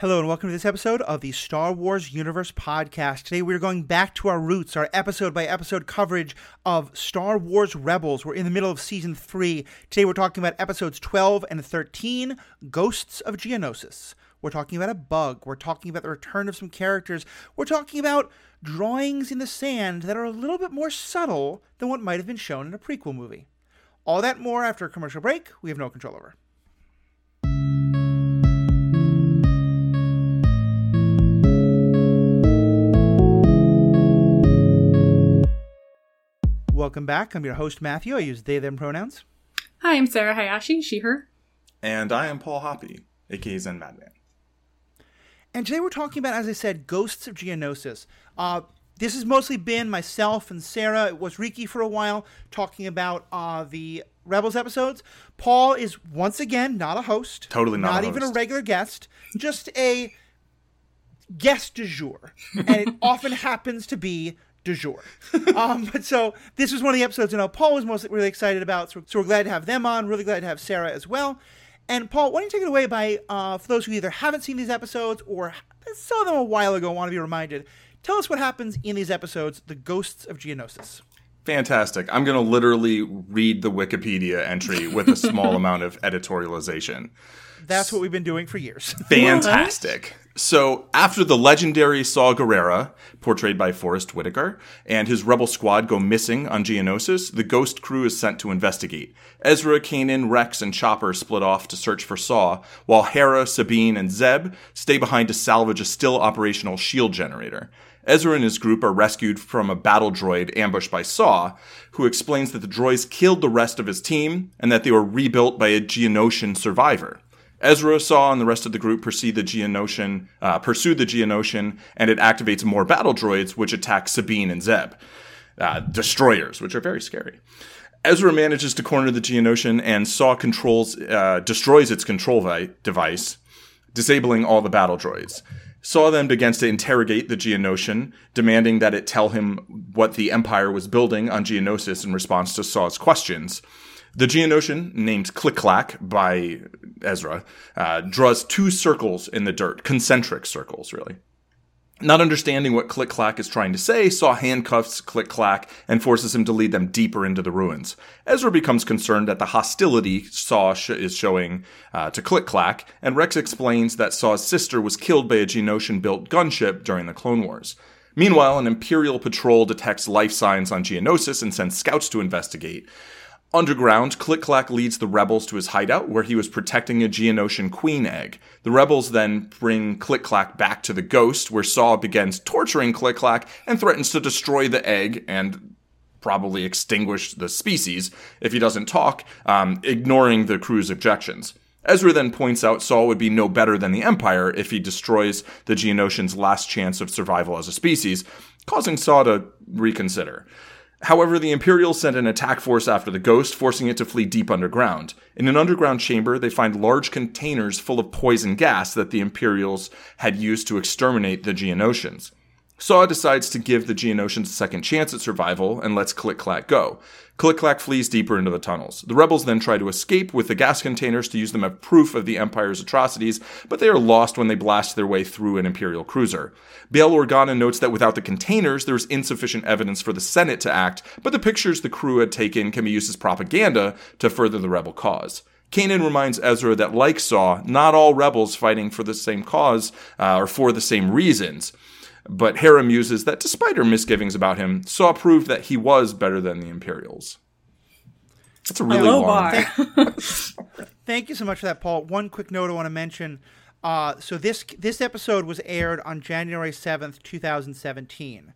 Hello and welcome to this episode of the Star Wars Universe Podcast. Today we're going back to our roots, our episode by episode coverage of Star Wars Rebels. We're in the middle of season three. Today we're talking about episodes 12 and 13 Ghosts of Geonosis. We're talking about a bug. We're talking about the return of some characters. We're talking about drawings in the sand that are a little bit more subtle than what might have been shown in a prequel movie. All that more after a commercial break we have no control over. Welcome back. I'm your host, Matthew. I use they, them pronouns. Hi, I'm Sarah Hayashi, she, her. And I am Paul Hoppy, aka Zen Madman. And today we're talking about, as I said, Ghosts of Geonosis. Uh, this has mostly been myself and Sarah. It was Riki for a while talking about uh, the Rebels episodes. Paul is once again not a host. Totally not Not a even a regular guest. Just a guest du jour. And it often happens to be du jour. um, but so this was one of the episodes I know Paul was most really excited about. So, so we're glad to have them on. Really glad to have Sarah as well. And Paul, why don't you take it away by uh, for those who either haven't seen these episodes or saw them a while ago, want to be reminded. Tell us what happens in these episodes, The Ghosts of Geonosis. Fantastic. I'm going to literally read the Wikipedia entry with a small amount of editorialization. That's what we've been doing for years. Fantastic. So, after the legendary Saw Gerrera, portrayed by Forest Whitaker, and his rebel squad go missing on Geonosis, the Ghost crew is sent to investigate. Ezra, Kanan, Rex, and Chopper split off to search for Saw, while Hera, Sabine, and Zeb stay behind to salvage a still operational shield generator. Ezra and his group are rescued from a battle droid ambushed by Saw, who explains that the droids killed the rest of his team and that they were rebuilt by a Geonosian survivor. Ezra Saw and the rest of the group pursue the Geonosian, uh, pursue the Geonosian, and it activates more battle droids, which attack Sabine and Zeb, uh, destroyers, which are very scary. Ezra manages to corner the Geonosian, and Saw controls, uh, destroys its control vi- device, disabling all the battle droids. Saw then begins to interrogate the Geonosian, demanding that it tell him what the Empire was building on Geonosis in response to Saw's questions. The Geonosian, named Click Clack by Ezra, uh, draws two circles in the dirt, concentric circles, really. Not understanding what Click Clack is trying to say, Saw handcuffs Click Clack and forces him to lead them deeper into the ruins. Ezra becomes concerned at the hostility Saw sh- is showing uh, to Click Clack, and Rex explains that Saw's sister was killed by a Geonosian built gunship during the Clone Wars. Meanwhile, an Imperial patrol detects life signs on Geonosis and sends scouts to investigate. Underground, Click Clack leads the rebels to his hideout where he was protecting a Geonosian queen egg. The rebels then bring Click Clack back to the Ghost, where Saw begins torturing Click Clack and threatens to destroy the egg and probably extinguish the species if he doesn't talk, um, ignoring the crew's objections. Ezra then points out Saw would be no better than the Empire if he destroys the Geonosian's last chance of survival as a species, causing Saw to reconsider. However, the Imperials send an attack force after the Ghost, forcing it to flee deep underground. In an underground chamber, they find large containers full of poison gas that the Imperials had used to exterminate the Geonosians. Saw decides to give the Geonosians a second chance at survival and lets Click Clack go. Click Clack flees deeper into the tunnels. The rebels then try to escape with the gas containers to use them as proof of the Empire's atrocities, but they are lost when they blast their way through an Imperial cruiser. Bail Organa notes that without the containers, there is insufficient evidence for the Senate to act, but the pictures the crew had taken can be used as propaganda to further the rebel cause. Kanan reminds Ezra that, like Saw, not all rebels fighting for the same cause uh, or for the same reasons. But Hera muses that despite her misgivings about him, Saw proved that he was better than the Imperials. That's a really Low long. bar. Thank you so much for that, Paul. One quick note I want to mention. Uh, so this this episode was aired on January seventh, two thousand seventeen.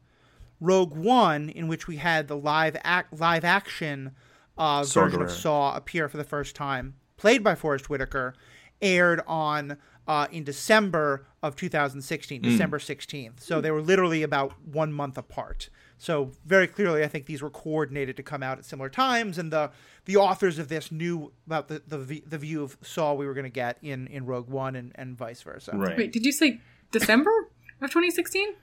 Rogue One, in which we had the live act live action uh, version of Saw appear for the first time, played by Forest Whitaker, aired on uh, in December of 2016, December 16th. So they were literally about one month apart. So very clearly, I think these were coordinated to come out at similar times, and the the authors of this knew about the the, the view of Saw we were going to get in in Rogue One and, and vice versa. Right. Wait, did you say December of 2016?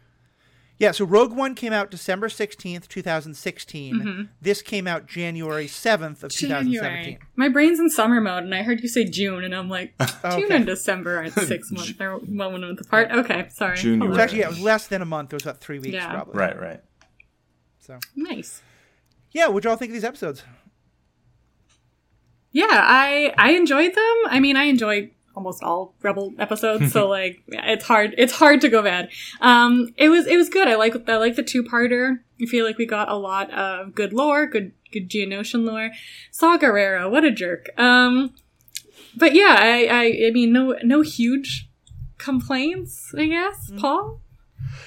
Yeah, so Rogue One came out December 16th, 2016. Mm-hmm. This came out January 7th of 2017. January. My brain's in summer mode, and I heard you say June, and I'm like, June Okay. and December aren't six months. They're one month apart. Okay, sorry. June, you Hold. Actually, yeah, it was less than a month. It was about three weeks, Yeah. probably. Right, right. So, Nice. yeah, what'd y'all think of these episodes? Yeah, I I enjoyed them. I mean, I enjoyed almost all Rebel episodes, so like yeah, it's hard it's hard to go bad. Um, it was it was good. I like I like the two parter. I feel like we got a lot of good lore, good good Geonosian lore. Saw Gerrera, what a jerk. Um, but yeah, I I, I mean no no huge complaints. I guess Paul.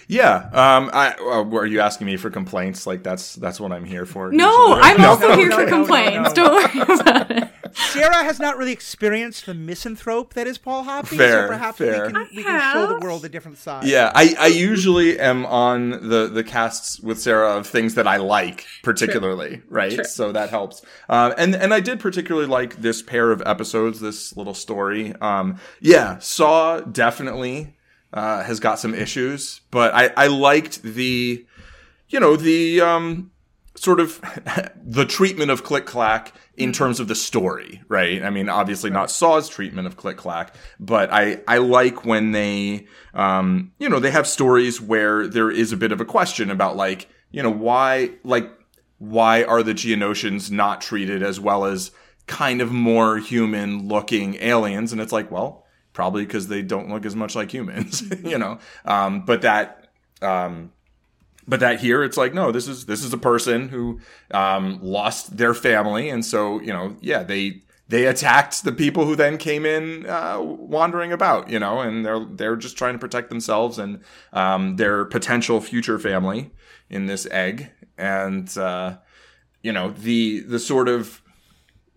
Yeah. Um. I uh, were you asking me for complaints? Like that's that's what I'm here for. No, usually. I'm No. also here no, for no, no, complaints. no. Don't worry about it. Sarah has not really experienced the misanthrope that is Paul Hoppy, Fair, so perhaps fair. we can, we can show the world a different side. Yeah, I, I usually am on the, the casts with Sarah of things that I like particularly, right? True. So that helps. Um, and and I did particularly like this pair of episodes, this little story. Um, yeah, Saw definitely uh, has got some issues, but I I liked the, you know, the um sort of the treatment of Click Clack in terms of the story, right? I mean, obviously not Saw's treatment of Click Clack, but I, I like when they, um, you know, they have stories where there is a bit of a question about like, you know, why, like, why are the Geonosians not treated as well as kind of more human looking aliens? And it's like, well, probably because they don't look as much like humans, you know? Um, but that, um, but that here it's like no this is this is a person who um lost their family. And so you know yeah they they attacked the people who then came in uh, wandering about you know and they're they're just trying to protect themselves and um their potential future family in this egg. And uh you know the the sort of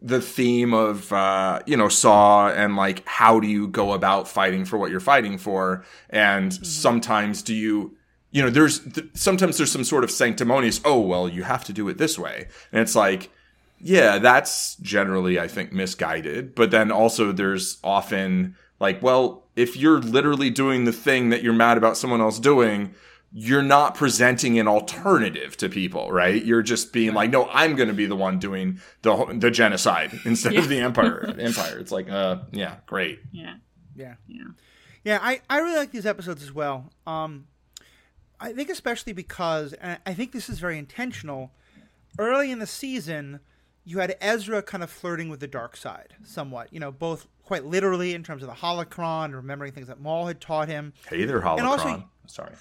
the theme of uh, you know Saw and like how do you go about fighting for what you're fighting for, and sometimes do you you know there's th- sometimes there's some sort of sanctimonious oh well you have to do it this way, and it's like yeah that's generally I think misguided, but then also there's often like well if you're literally doing the thing that you're mad about someone else doing you're not presenting an alternative to people, right? You're just being like, no, I'm going to be the one doing the the genocide instead of the empire. Empire. It's like, uh, yeah, great. Yeah. Yeah. Yeah. Yeah, I, I really like these episodes as well. Um, I think especially because, and I think this is very intentional. Early in the season, you had Ezra kind of flirting with the dark side somewhat. You know, both quite literally in terms of the holocron, remembering things that Maul had taught him, Hey there, Holocron. also- Sorry.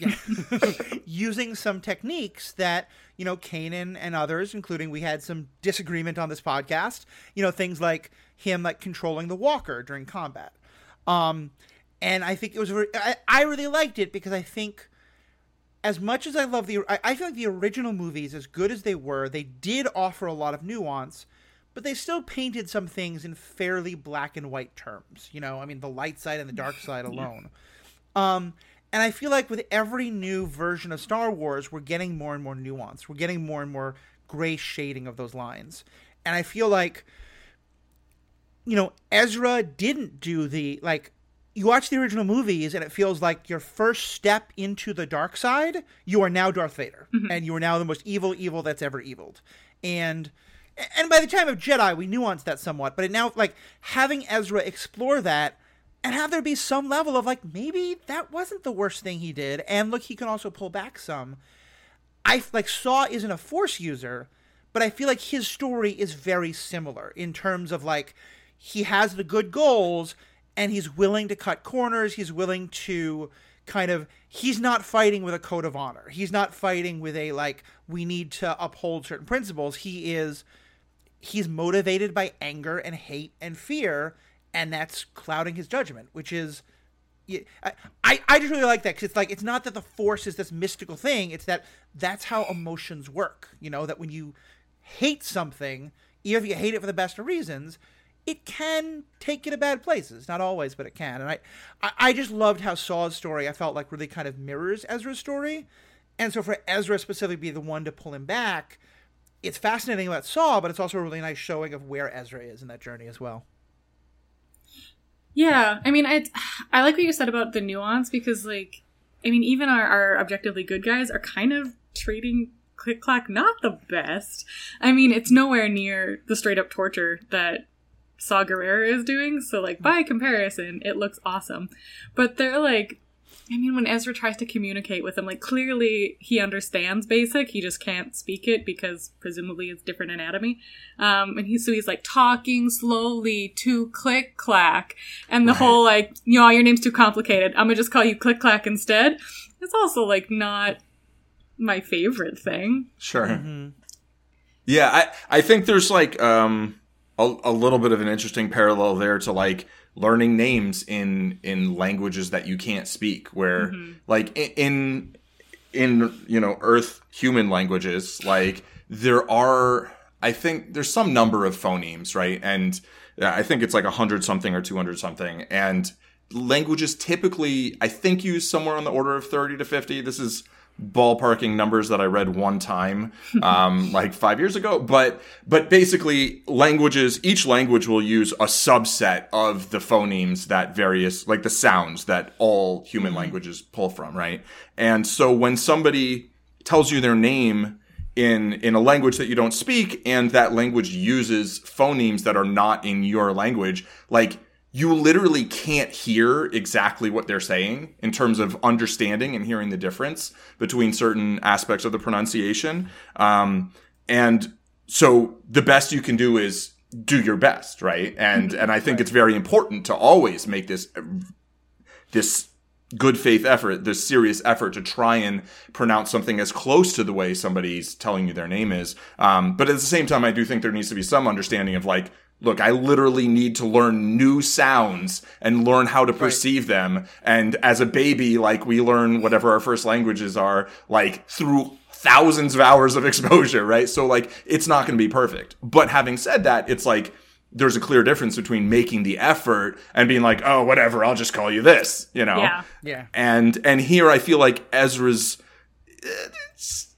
yeah. using some techniques that you know Kanan and others, including we had some disagreement on this podcast. You know things like him like controlling the walker during combat. Um, and I think it was very, I, I really liked it because I think as much as I love the I, I feel like the original movies, as good as they were, they did offer a lot of nuance. But they still painted some things in fairly black and white terms. You know, I mean, the light side and the dark side alone. Um, and I feel like with every new version of Star Wars, we're getting more and more nuance. We're getting more and more gray shading of those lines. And I feel like, you know, Ezra didn't do the, like, you watch the original movies and it feels like your first step into the dark side, you are now Darth Vader. Mm-hmm. And you are now the most evil evil that's ever eviled. And. And by the time of Jedi, we nuanced that somewhat, but it now, like, having Ezra explore that and have there be some level of like maybe that wasn't the worst thing he did and look he can also pull back some i like saw isn't a force user but i feel like his story is very similar in terms of like he has the good goals and he's willing to cut corners he's willing to kind of he's not fighting with a code of honor he's not fighting with a like we need to uphold certain principles he is he's motivated by anger and hate and fear and that's clouding his judgment, which is. I, I just really like that because it's like it's not that the force is this mystical thing; it's that that's how emotions work. You know that when you hate something, even if you hate it for the best of reasons, it can take you to bad places. Not always, but it can. And I I, I just loved how Saw's story I felt like really kind of mirrors Ezra's story, and so for Ezra specifically be the one to pull him back, it's fascinating about Saw, but it's also a really nice showing of where Ezra is in that journey as well. Yeah, I mean, I I like what you said about the nuance because like I mean, even our, our objectively good guys are kind of treating Click Clack not the best. I mean, it's nowhere near the straight up torture that Saw Gerrera is doing. So, like, by comparison, it looks awesome. But they're like, I mean, when Ezra tries to communicate with him, like, clearly he understands basic. He just can't speak it because presumably it's different anatomy. Um, and he, so he's like talking slowly to Click Clack. And the Right. whole, like, you know, your name's too complicated. I'm gonna just call you Click Clack instead. It's also, like, not my favorite thing. Sure. Yeah, I I think there's like um a, a little bit of an interesting parallel there to like learning names in in languages that you can't speak where mm-hmm. like in in you know earth human languages like there are i think there's some number of phonemes right? And i think it's like 100 something or 200 something. And languages typically i think use somewhere on the order of 30 to 50 this is ballparking numbers that i read one time um, like five years ago but but basically languages each language will use a subset of the phonemes that various like the sounds that all human languages pull from right? And so when somebody tells you their name in in a language that you don't speak and that language uses phonemes that are not in your language like you literally can't hear exactly what they're saying in terms of understanding and hearing the difference between certain aspects of the pronunciation. Um, and so the best you can do is do your best right? And and i think it's very important to always make this this good faith effort, this serious effort to try and pronounce something as close to the way somebody's telling you their name is. Um, but at the same time, I do think there needs to be some understanding of like, look, I literally need to learn new sounds and learn how to perceive them. And as a baby, like we learn whatever our first languages are, like through thousands of hours of exposure, right? So like, it's not going to be perfect. But having said that, it's like, there's a clear difference between making the effort and being like, oh, whatever, I'll just call you this, you know? Yeah. Yeah. And and here I feel like Ezra's it's-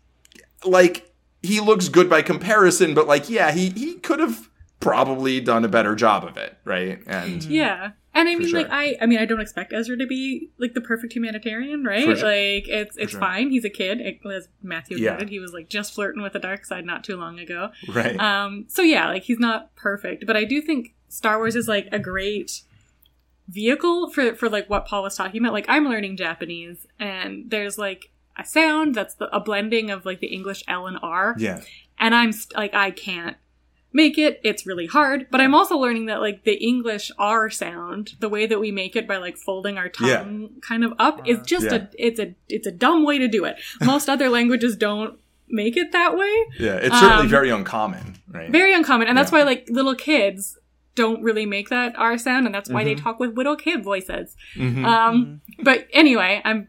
like he looks good by comparison, but like yeah, he he could have probably done a better job of it, right? And Yeah. And I mean, sure. like, I, I mean, I don't expect Ezra to be like the perfect humanitarian, right? Sure. Like, it's it's sure. fine. He's a kid, as Matthew Yeah. admitted. He was like just flirting with the dark side not too long ago. right. Um, so yeah, like he's not perfect, but I do think Star Wars is like a great vehicle for for like what Paul was talking about. Like I'm learning Japanese, and there's like a sound that's the, a blending of like the English L and R, yeah. and I'm st- like I can't make it. It's really hard, but I'm also learning that like the English R sound, the way that we make it by like folding our tongue kind of up, is just Yeah. a it's a it's a dumb way to do it. Most other languages don't make it that way Yeah. It's certainly Um, very uncommon, right? very uncommon and that's Yeah. why like little kids don't really make that r sound and that's why Mm-hmm. they talk with little kid voices Mhm. um but anyway i'm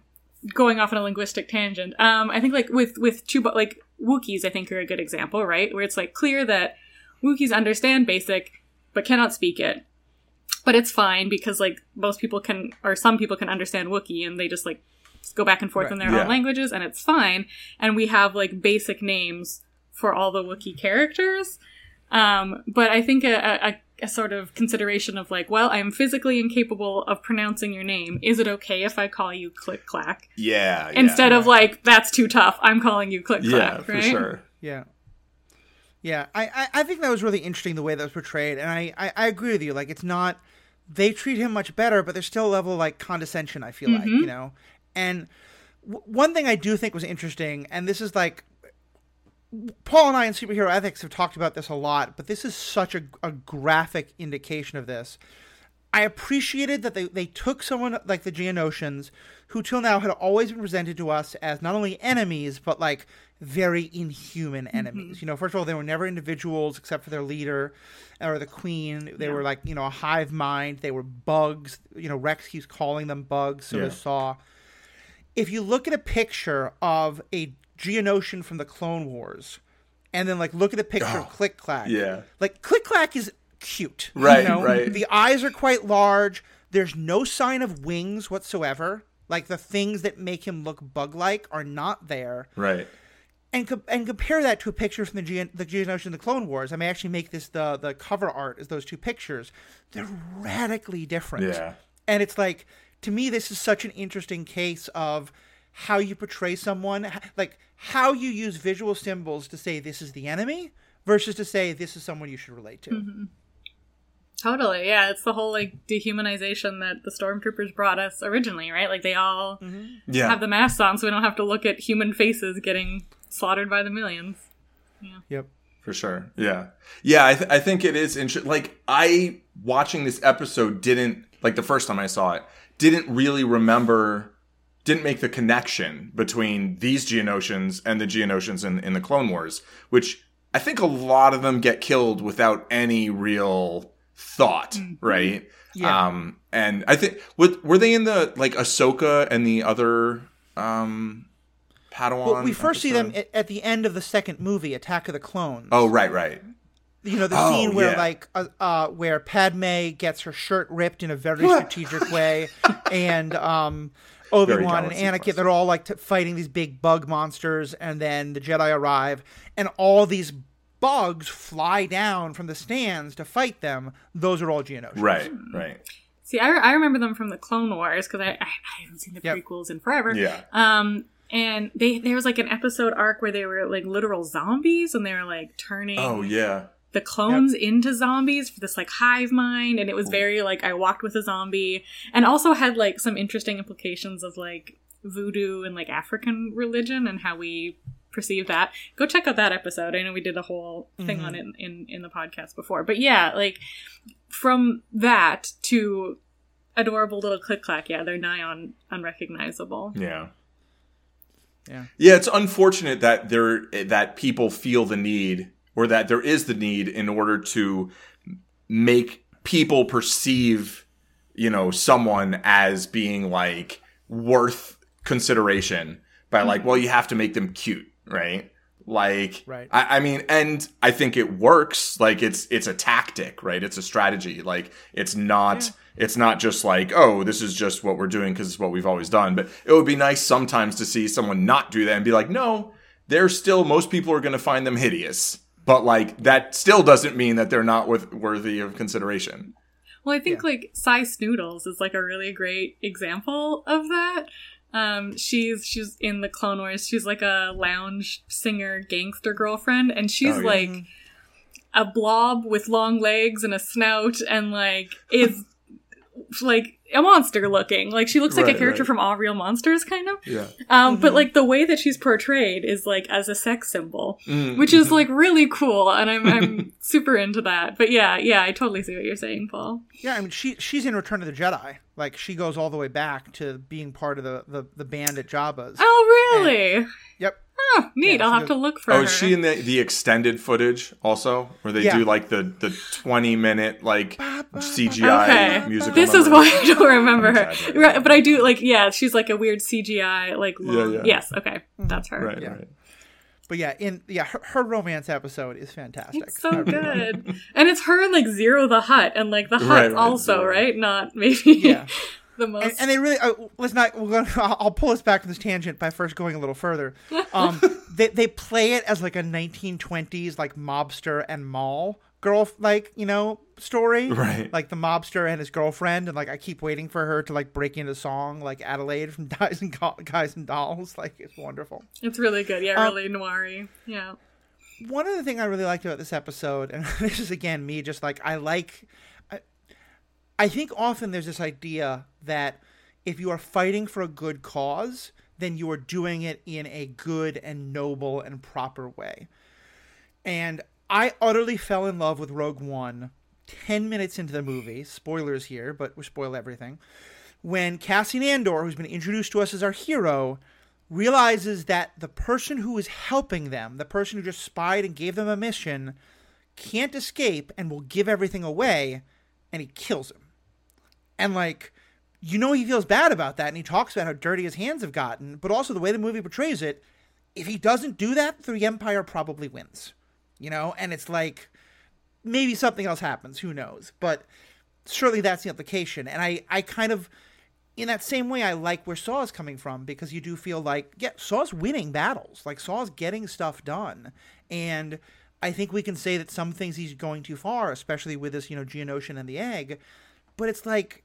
going off on a linguistic tangent um i think like with with two like wookiees i think are a good example right where it's like clear that wookiees understand basic but cannot speak it but it's fine because like most people can or some people can understand wookiee and they just like go back and forth in their Yeah. own languages and it's fine and we have like basic names for all the wookiee characters um, but I think a, a, a sort of consideration of like, well, I'm physically incapable of pronouncing your name. Is it okay if I call you Click Clack yeah. yeah. instead of like that's too tough? I'm calling you Click yeah, Clack, for sure. Yeah. Yeah, I, I, I think that was really interesting the way that was portrayed, and I, I, I agree with you. Like, it's not they treat him much better, but there's still a level of like condescension. I feel like you mm-hmm. know, and w- one thing I do think was interesting, and this is like Paul and I in superhero ethics have talked about this a lot, but this is such a, a graphic indication of this. I appreciated that they, they took someone like the Geonosians, who till now had always been presented to us as not only enemies, but like very inhuman mm-hmm. enemies. You know, first of all, they were never individuals except for their leader or the queen. They were like, you know, a hive mind. They were bugs. You know, Rex keeps calling them bugs, so Yeah. does Saw. If you look at a picture of a Geonosian from the Clone Wars, and then like look at a picture of oh, Click Clack, Yeah. like Click Clack is cute. Right, you know? right. The eyes are quite large. There's no sign of wings whatsoever. Like the things that make him look bug-like are not there. Right. And co- and compare that to a picture from the Ge- the Geonosian and the Clone Wars. I may actually make this the the cover art is those two pictures. They're radically different. Yeah. And it's like to me this is such an interesting case of how you portray someone, like how you use visual symbols to say this is the enemy versus to say this is someone you should relate to. Mm-hmm. Totally, yeah. It's the whole like dehumanization that the stormtroopers brought us originally, right? Like they all mm-hmm. Yeah. have the masks on, so we don't have to look at human faces getting slaughtered by the millions. Yeah. Yep. For sure. Yeah. Yeah. I, th- I think it is interesting. Like, I, watching this episode, didn't, like, the first time I saw it, didn't really remember, didn't make the connection between these Geonosians and the Geonosians in, in the Clone Wars, which I think a lot of them get killed without any real thought, right? Yeah. Um, and I think, were, were they in the, like, Ahsoka and the other, um, Padawan? Well, we first see them at, at the end of the second movie, Attack of the Clones. Oh, right, right. you know the Oh, scene where yeah. like uh, uh where Padme gets her shirt ripped in a very strategic way, and um Obi Wan and Anakin sequence. they're all like t- fighting these big bug monsters, and then the Jedi arrive, and all these bugs fly down from the stands to fight them. Those are all Geonosians. Right, right. See, I, I remember them from the Clone Wars because I, I I haven't seen the Yep. prequels in forever. Yeah. Um, and they there was like an episode arc where they were like literal zombies, and they were like turning Oh, yeah. the clones into zombies for this like hive mind, and it was very like I walked with a zombie, and also had like some interesting implications of like voodoo and like African religion and how we perceive that. Go check out that episode. I know we did a whole thing on mm-hmm. it in, in in the podcast before, but yeah, like from that to adorable little click clack, yeah, they're nigh on unrecognizable. Yeah. Yeah. Yeah, it's unfortunate that there that people feel the need or that there is the need in order to make people perceive, you know, someone as being like worth consideration by like, mm-hmm. well, you have to make them cute, right? Like, Right. I, I mean, and I think it works. Like, it's it's a tactic, right? It's a strategy. Like, it's not it's not just like, oh, this is just what we're doing because it's what we've always done. But it would be nice sometimes to see someone not do that and be like, no, they're still. Most people are going to find them hideous, but like that still doesn't mean that they're not with, worthy of consideration. Well, I think like Sy Snootles is like a really great example of that. Um, she's she's in the Clone Wars. She's like a lounge singer gangster girlfriend, and she's Oh, yeah. like a blob with long legs and a snout, and like is like a monster looking. Like she looks like Right, a character right. from All Real Monsters, kind of. Yeah. Um, but like the way that she's portrayed is like as a sex symbol, Mm. which is like really cool, and I'm I'm super into that. But yeah, yeah, I totally see what you're saying, Paul. Yeah, I mean she she's in Return of the Jedi. Like she goes all the way back to being part of the the, the band at Jabba's. Oh, really? Yep. Oh, neat. Yeah, I'll she have to look for Oh, her. is she in the the extended footage also, where they Yeah. do like the the twenty minute like CGI okay. musical? This is why I don't remember her. Right, but I do like yeah, she's like a weird CGI like long. Yeah, yeah. Yes, okay. Mm-hmm. That's her. Right, Yeah. right. But yeah, in yeah, her, her romance episode is fantastic. It's so really love it. good. and it's her and like Ziro the Hutt and like the Hutt Right, right, also, Ziro. right? Not maybe Yeah. the most And, and they really uh, let's not. We're gonna, I'll I'll pull us back from this tangent by first going a little further. Um, they they play it as like a 1920s like mobster and mall girl like you know story, Right. Like the mobster and his girlfriend, and like I keep waiting for her to like break into song like Adelaide from Guys and Go- Guys and Dolls. Like it's wonderful. It's really good. Yeah, Um, really noiry. Yeah. one other thing I really liked about this episode, and this is again me just like I like, I, think often there's this idea that if you are fighting for a good cause, then you are doing it in a good and noble and proper way. And I utterly fell in love with Rogue One 10 minutes into the movie. Spoilers here, but we spoil everything. When Cassian Andor, who's been introduced to us as our hero, realizes that the person who is helping them, the person who just spied and gave them a mission, can't escape and will give everything away, and he kills him. And like, you know, he feels bad about that, and he talks about how dirty his hands have gotten, but also the way the movie portrays it, if he doesn't do that, the Empire probably wins. You know, and it's like maybe something else happens, who knows? But surely that's the implication. And I, I kind of in that same way, I like where Saw is coming from because you do feel like, yeah, Saw's winning battles. Like Saw's getting stuff done, and I think we can say that some things he's going too far, especially with this, you know, Geonosian and the egg. But it's like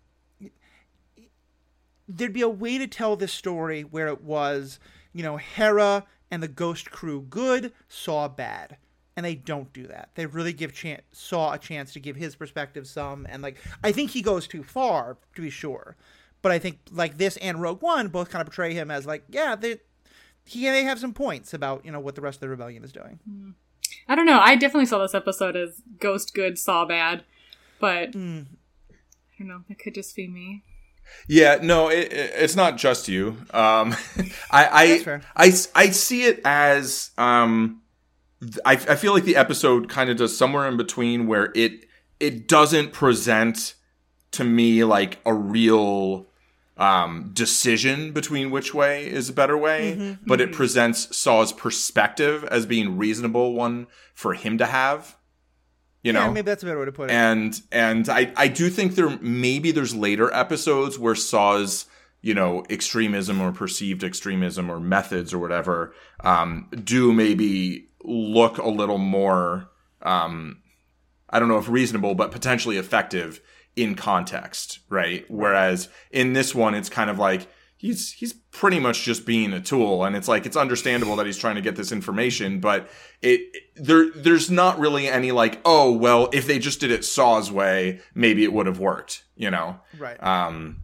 there'd be a way to tell this story where it was, you know, Hera and the Ghost Crew good, Saw bad. And they don't do that. They really give chan- Saw a chance to give his perspective some, and like I think he goes too far to be sure, but I think like this and Rogue One both kind of portray him as like yeah they he they have some points about you know what the rest of the rebellion is doing. I don't know. I definitely saw this episode as Ghost good, Saw bad, but Hmm. I don't know. It could just be me. Yeah, no, it, it- it's not just you. Um, I, I, I, I see it as, um, I, I feel like the episode kind of does somewhere in between where it, it doesn't present to me like a real, um, decision between which way is a better way, Mm-hmm, but it presents Saw's perspective as being reasonable one for him to have. You know, yeah, maybe that's a better way to put it. and and I I do think there maybe there's later episodes where Saw's you know extremism or perceived extremism or methods or whatever um, do maybe look a little more um, I don't know if reasonable but potentially effective in context, right? Whereas in this one, it's kind of like he's he's pretty much just being a tool, and it's like it's understandable that he's trying to get this information, but it, it- there there's not really any like oh well if they just did it Saw's way, maybe it would have worked, you know? right. Um,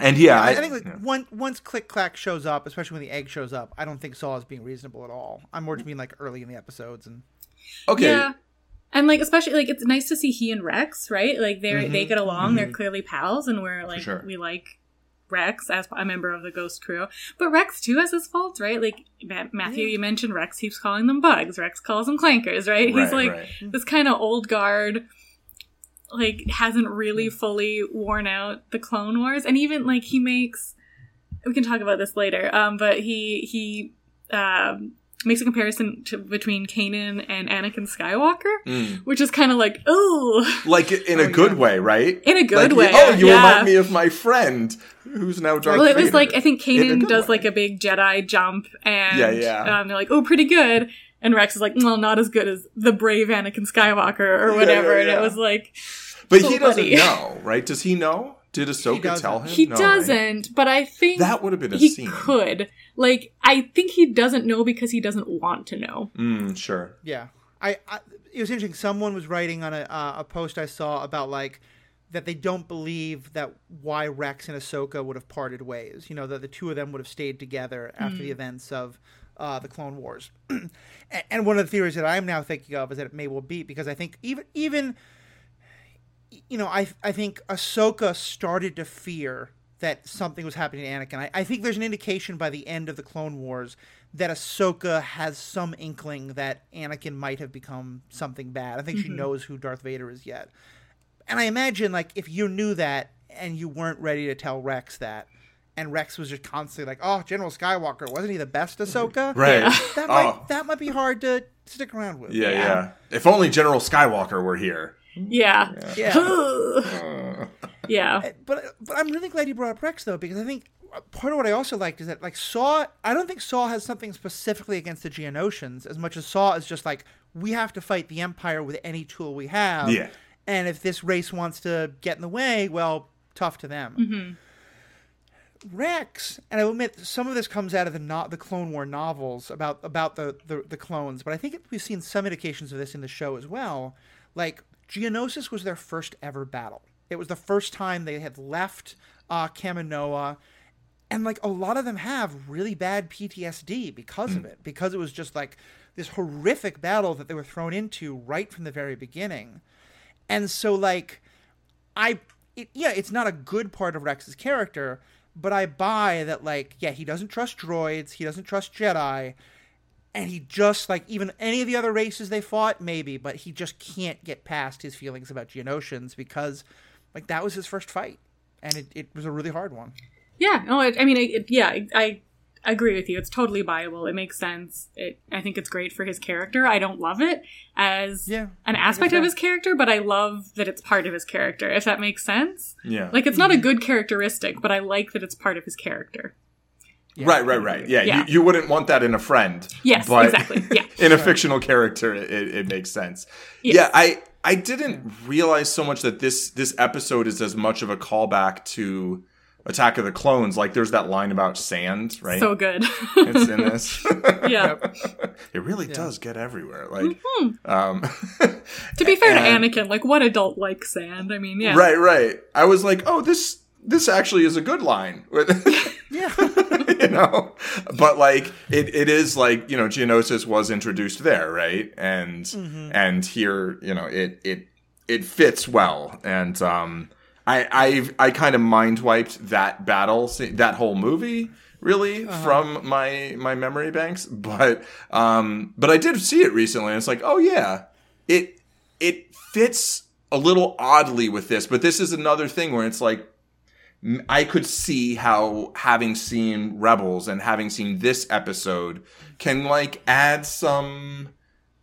and yeah, I, I, I think like one, once Click Clack shows up, especially when the egg shows up, I don't think Saw is being reasonable at all. I'm more just being like early in the episodes and okay, Yeah. And like especially like it's nice to see he and Rex, right? Like they are they get along, they're clearly pals and we're like sure. we like Rex as a member of the Ghost Crew. But Rex too has his faults, right? Like Ma- Matthew you mentioned Rex keeps calling them bugs. Rex calls them clankers, right? He's like right. this kind of old guard like hasn't really fully worn out the Clone Wars and even like he makes we can talk about this later. Um but he he um makes a comparison to, between Kanan and Anakin Skywalker, Mm. which is kind of like, oh, like in a Oh, good yeah. way, right? in a good Like, way. Oh, you yeah. remind me of my friend who's now Darth Well, it was like I think Kanan does way. like a big Jedi jump, and Yeah, yeah. Um, they're like, "Oh, pretty good," and Rex is like, "Well, not as good as the brave Anakin Skywalker or Yeah, whatever." yeah, And it was like But so he doesn't funny. know, right? Does he know? Did Ahsoka doesn't. tell him? he No, doesn't, but I think That would have been a he scene. could. Like, I think he doesn't know because he doesn't want to know. Mm, sure. yeah. I, I it was interesting. Someone was writing on a uh, a post I saw about like that they don't believe that why Rex and Ahsoka would have parted ways. You know that the two of them would have stayed together after the events of uh, the Clone Wars. and, and one of the theories that I'm now thinking of is that it may well be because I think even even you know, I I think Ahsoka started to fear that something was happening to Anakin. I, I think there's an indication by the end of the Clone Wars that Ahsoka has some inkling that Anakin might have become something bad. I think she mm-hmm. knows who Darth Vader is yet. And I imagine like if you knew that and you weren't ready to tell Rex that, and Rex was just constantly like, "Oh, General Skywalker, wasn't he the best Ahsoka?" Right. That Oh. might that might be hard to stick around with. Yeah, yeah, If only General Skywalker were here. Yeah. Yeah. yeah. Uh. Eh, but but I'm really glad you brought up Rex though because I think part of what I also liked is that like Saw I don't think Saw has something specifically against the Geonosians as much as Saw is just like we have to fight the Empire with any tool we have. Yeah. And if this race wants to get in the way, well, tough to them. Mm-hmm. Rex, and I will admit some of this comes out of the not the Clone War novels about about the, the the clones, but I think we've seen some indications of this in the show as well. Like Geonosis was their first ever battle. It was the first time they had left uh, Kamino, and like a lot of them have really bad PTSD because of it, because it was just like this horrific battle that they were thrown into right from the very beginning. And so like I it, yeah, it's not a good part of Rex's character, but I buy that like yeah, he doesn't trust droids, he doesn't trust Jedi, and he just like even any of the other races they fought maybe, but he just can't get past his feelings about Geonosians because like that was his first fight, and it, it was a really hard one. Yeah. No, I, I mean, I, it, yeah, I, I agree with you. It's totally viable. It makes sense. It, I think it's great for his character. I don't love it as Yeah, an aspect of his character, but I love that it's part of his character, if that makes sense. Yeah. Like, it's not a mm-hmm. good characteristic, but I like that it's part of his character. right, right, right. Yeah, Yeah. You, you wouldn't want that in a friend. Yes, but exactly. Yeah. in a fictional character, it, it makes sense. Yes. Yeah, I I didn't realize so much that this this episode is as much of a callback to Attack of the Clones, like there's that line about sand, right? So good. it's in this. yeah. it really does get everywhere. Like, Mm-hmm. um, To be fair And- to Anakin, like what adult likes sand? I mean, yeah. right, right. I was like, oh, this this actually is a good line. Yeah. you know, but like it, it is like you know, Geonosis was introduced there, right? And Mm-hmm. and here, you know, it it it fits well, and um, I I've I kind of mind wiped that battle, that whole movie. Really, Uh-huh. from my my memory banks, but um, but I did see it recently. and It's like, oh yeah, it it fits a little oddly with this, but this is another thing where it's like I could see how having seen Rebels and having seen this episode can like add some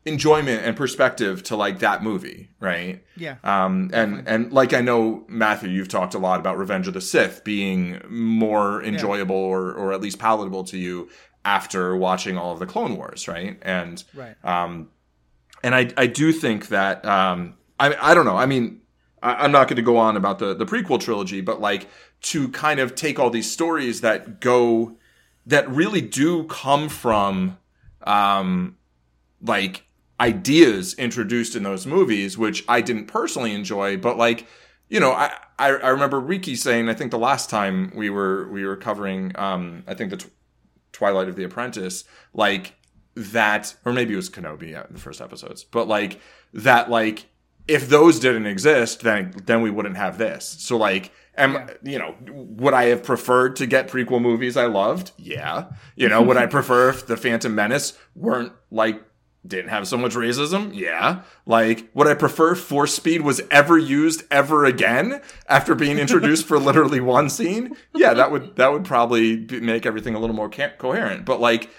enjoyment and perspective to like that movie, right? Yeah. Um, and and like I know Matthew, you've talked a lot about Revenge of the Sith being more enjoyable or or at least palatable to you after watching all of the Clone Wars, right? And Right. um, and I I do think that um, I I don't know. I mean, I, I'm not going to go on about the the prequel trilogy, but like to kind of take all these stories that go that really do come from um, like ideas introduced in those movies, which I didn't personally enjoy, but like, you know, I, I, I remember Riki saying, I think the last time we were, we were covering, um, I think the tw- Twilight of the Apprentice, like that, or maybe it was Kenobi uh, in the first episodes, but like that, like, if those didn't exist, then, then we wouldn't have this. So like, am, you know, would I have preferred to get prequel movies I loved? Yeah. You know, would I prefer if the Phantom Menace weren't like didn't have so much racism. Yeah. Like, would I prefer force speed was ever used ever again after being introduced for literally one scene? Yeah, that would, that would probably be- make everything a little more ca- coherent. But like,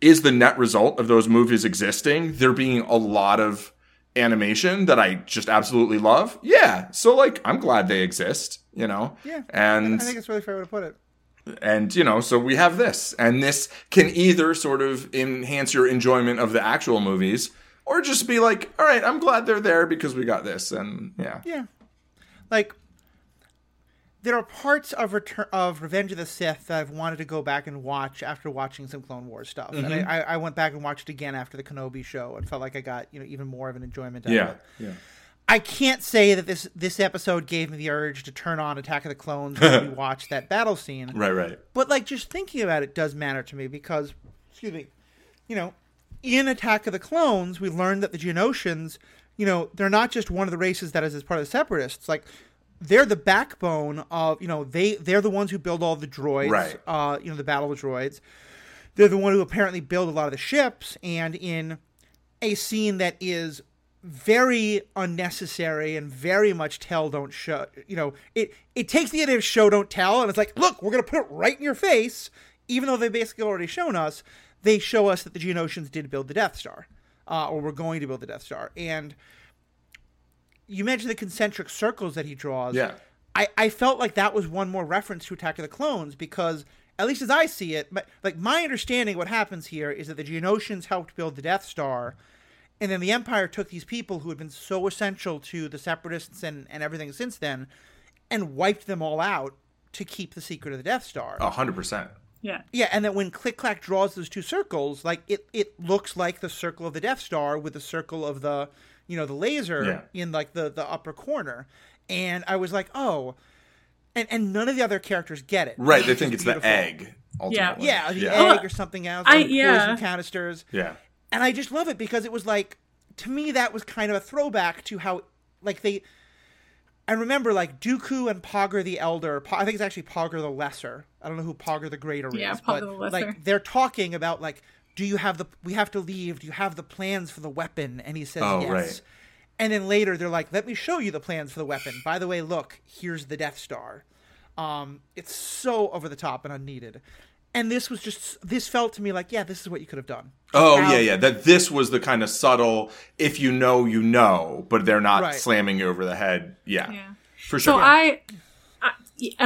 is the net result of those movies existing there being a lot of animation that I just absolutely love? Yeah. So like, I'm glad they exist, you know? Yeah. And I think it's really fair way to put it. and you know so we have this and this can either sort of enhance your enjoyment of the actual movies or just be like all right i'm glad they're there because we got this and yeah Yeah. Like there are parts of Return of Revenge of the Sith that I've wanted to go back and watch after watching some Clone Wars stuff, Mm-hmm. I, I went back and watched it again after the Kenobi show and felt like I got you know even more of an enjoyment out of yeah it. yeah I can't say that this this episode gave me the urge to turn on Attack of the Clones when we watched that battle scene. right right But like just thinking about it does matter to me because excuse me, you know, in Attack of the Clones, we learned that the Geonosians, you know, they're not just one of the races that is as part of the separatists. Like they're the backbone of, you know, they they're the ones who build all the droids, Right. uh, you know, the battle of droids. They're the one who apparently build a lot of the ships and in a scene that is very unnecessary and very much tell don't show you know it it takes the idea of show don't tell and it's like look we're gonna put it right in your face even though they basically already shown us they show us that the geonosians did build the death star uh, or were going to build the death star and you mentioned the concentric circles that he draws yeah I, I felt like that was one more reference to Attack of the Clones because, at least as I see it, but, like my understanding of what happens here is that the Geonosians helped build the Death Star, and then the Empire took these people who had been so essential to the Separatists and, and everything since then, and wiped them all out to keep the secret of the Death Star. a hundred percent Yeah. Yeah, and then when Click Clack draws those two circles, like it, it looks like the circle of the Death Star with the circle of the, you know, the laser Yeah. in like the the upper corner, and I was like, oh, and and none of the other characters get it. right they think is it's the egg ultimately. Yeah, the yeah egg or something else. I- or yeah. poison canisters, yeah and I just love it because it was like to me that was kind of a throwback to how like they. I remember like Dooku and Poggle the Elder. Po- I think it's actually Poggle the Lesser. I don't know who Poggle the Greater Yeah, is, Poggle but the Lesser. like they're talking about like, do you have the? We have to leave. Do you have the plans for the weapon? And he says Oh, yes. right. And then later they're like, let me show you the plans for the weapon. By the way, look, here's the Death Star. Um, it's so over the top and unneeded. And this was just this felt to me like, yeah, this is what you could have done. oh Have- yeah yeah that this was the kind of subtle if you know you know but they're not Right. slamming you over the head yeah, Yeah. for sure So I, I,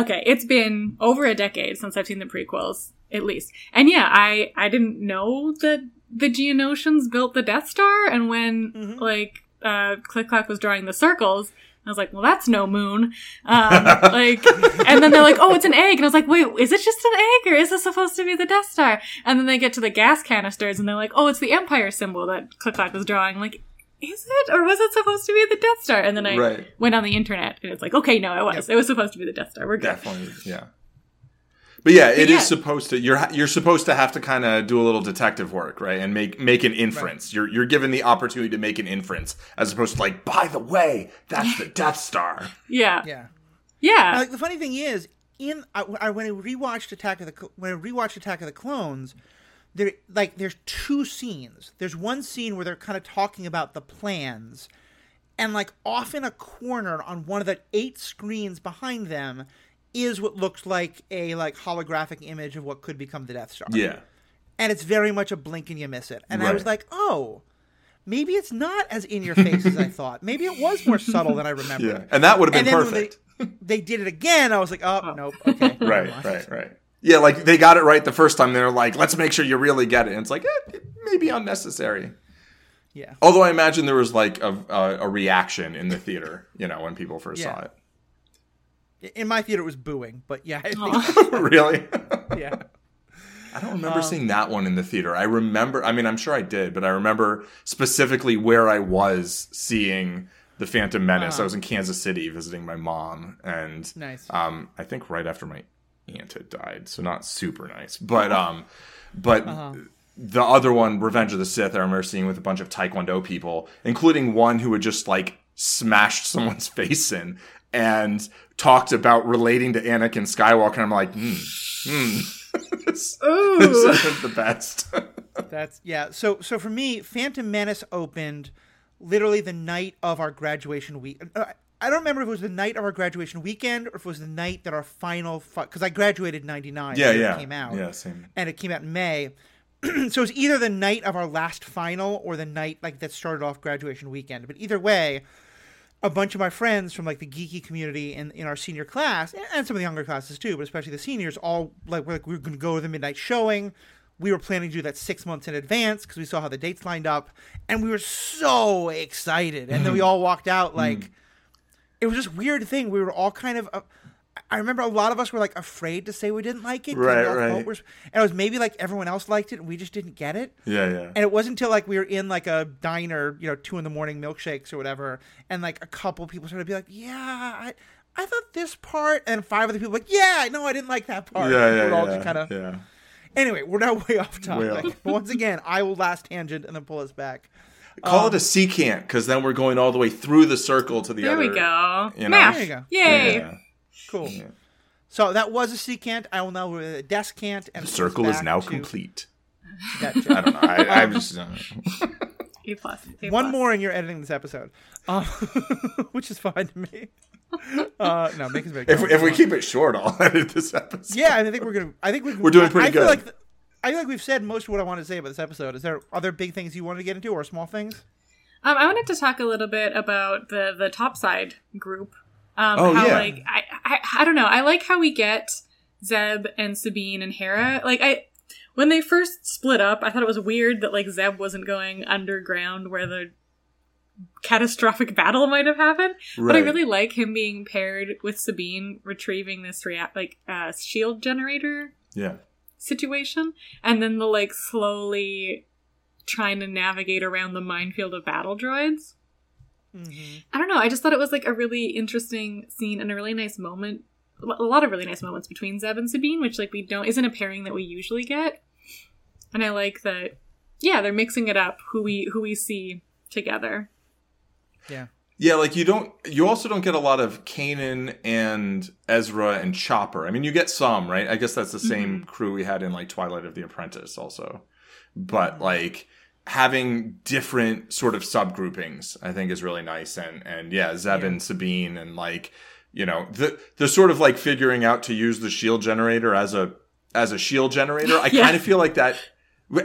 okay, it's been over a decade since I've seen the prequels, at least. And yeah, I I didn't know that the Geonosians built the Death Star, and when Mm-hmm. like uh, Click Clack was drawing the circles, I was like, well, that's no moon. Um, like, and then they're like, oh, it's an egg. And I was like, wait, is it just an egg or is this supposed to be the Death Star? And then they get to the gas canisters and they're like, oh, it's the Empire symbol that Click Clack was drawing. Like, is it? Or was it supposed to be the Death Star? And then I Right. went on the internet and it's like, okay, no, it was. It was supposed to be the Death Star. We're good. Definitely, yeah. But yeah, it is yeah. supposed to. You're you're supposed to have to kind of do a little detective work, right, and make make an inference. You're you're given the opportunity to make an inference, as opposed to like, by the way, that's the Death Star. Yeah. Yeah. Yeah. Like the funny thing is, in I, I, when I rewatched Attack of the when I rewatched Attack of the Clones, there like there's two scenes. There's one scene where they're kind of talking about the plans, and like off in a corner on one of the eight screens behind them is what looks like a like holographic image of what could become the Death Star. Yeah, and it's very much a blink and you miss it. And I was like, oh. Maybe it's not as in your face as I thought. Maybe it was more subtle than I remembered. yeah, and that would have And been then perfect. they, they did it again. I was like, oh, nope, okay, Right, right, right. Yeah, like they got it right the first time. They're like, let's make sure you really get it. And it's like, eh, it may be unnecessary. Yeah, Although I imagine there was like a, a, a reaction in the theater, you know, when people first Yeah. saw it. In my theater it was booing, but yeah, I think, really? yeah, I don't remember Um, seeing that one in the theater. I remember, I mean, I'm sure I did, but I remember specifically where I was seeing the Phantom Menace. I was in Kansas City visiting my mom, and Uh-huh. Nice. um, I think right after my aunt had died, so not super nice. But um, but Uh-huh. the other one, Revenge of the Sith, I remember seeing with a bunch of Taekwondo people, including one who had just like smashed someone's face in and talked about relating to Anakin Skywalker. And I'm like, hmm, hmm. this, this isn't the best. that's yeah. So so for me, Phantom Menace opened literally the night of our graduation week. uh, I don't remember if it was the night of our graduation weekend or if it was the night that our final because I graduated in '99. yeah, yeah. it came out. Yeah, same. and it came out in May. so it was either the night of our last final or the night like that started off graduation weekend. But either way, a bunch of my friends from like the geeky community in, in our senior class and some of the younger classes too, but especially the seniors, all like we're like we were going to go to the midnight showing. We were planning to do that six months in advance because we saw how the dates lined up, and we were so excited. And then we all walked out like it was just weird thing. We were all kind of. Uh, I remember a lot of us were like afraid to say we didn't like it. Right, right. we're- and it was maybe like everyone else liked it, and we just didn't get it. Yeah, yeah. And it wasn't until like we were in like a diner, you know, two in the morning milkshakes or whatever, and like a couple people started to be like, "Yeah, I, I thought this part," and five other people like, "Yeah, no, I didn't like that part." yeah, yeah, We're all yeah, just kind of. yeah. Anyway, we're now way off topic. Way off. But once again, I will last tangent and then pull us back. Call it a um, secant because then we're going all the way through the circle to the other. There other. we go. you know. Math. There you go. Yay. Yeah. Cool. So that was a secant. I will now with a descant and The circle is now to complete. that I don't know. I, I'm just. uh, A plus. A One plus. more, and you're editing this episode, um, which is fine to me. Uh, no, make us very. if, if we keep it short, I'll edit this episode. yeah, I think we're gonna. I think we, We're doing pretty I feel good. Like th- I feel like we've said most of what I wanted to say about this episode. Is there other big things you wanted to get into, or small things? Um, I wanted to talk a little bit about the the topside group. Um, Oh, how yeah. like I, I I don't know. I like how we get Zeb and Sabine and Hera. Like I when they first split up, I thought it was weird that like Zeb wasn't going underground where the catastrophic battle might have happened. But I really like him being paired with Sabine retrieving this rea- like uh, shield generator Yeah. situation and then the like slowly trying to navigate around the minefield of battle droids. Mm-hmm. I don't know. I just thought it was like a really interesting scene and a really nice moment. A lot of really nice moments between Zeb and Sabine, which like we don't isn't a pairing that we usually get. And I like that. Yeah, they're mixing it up. Who we who we see together. Yeah. Yeah, like you don't. You also don't get a lot of Kanan and Ezra and Chopper. I mean, you get some, right? I guess that's the same crew we had in like Twilight of the Apprentice, also. But like having different sort of subgroupings, I think is really nice. And and yeah, Zeb and Sabine, and like you know the the sort of like figuring out to use the shield generator as a as a shield generator. I Yeah. kind of feel like that.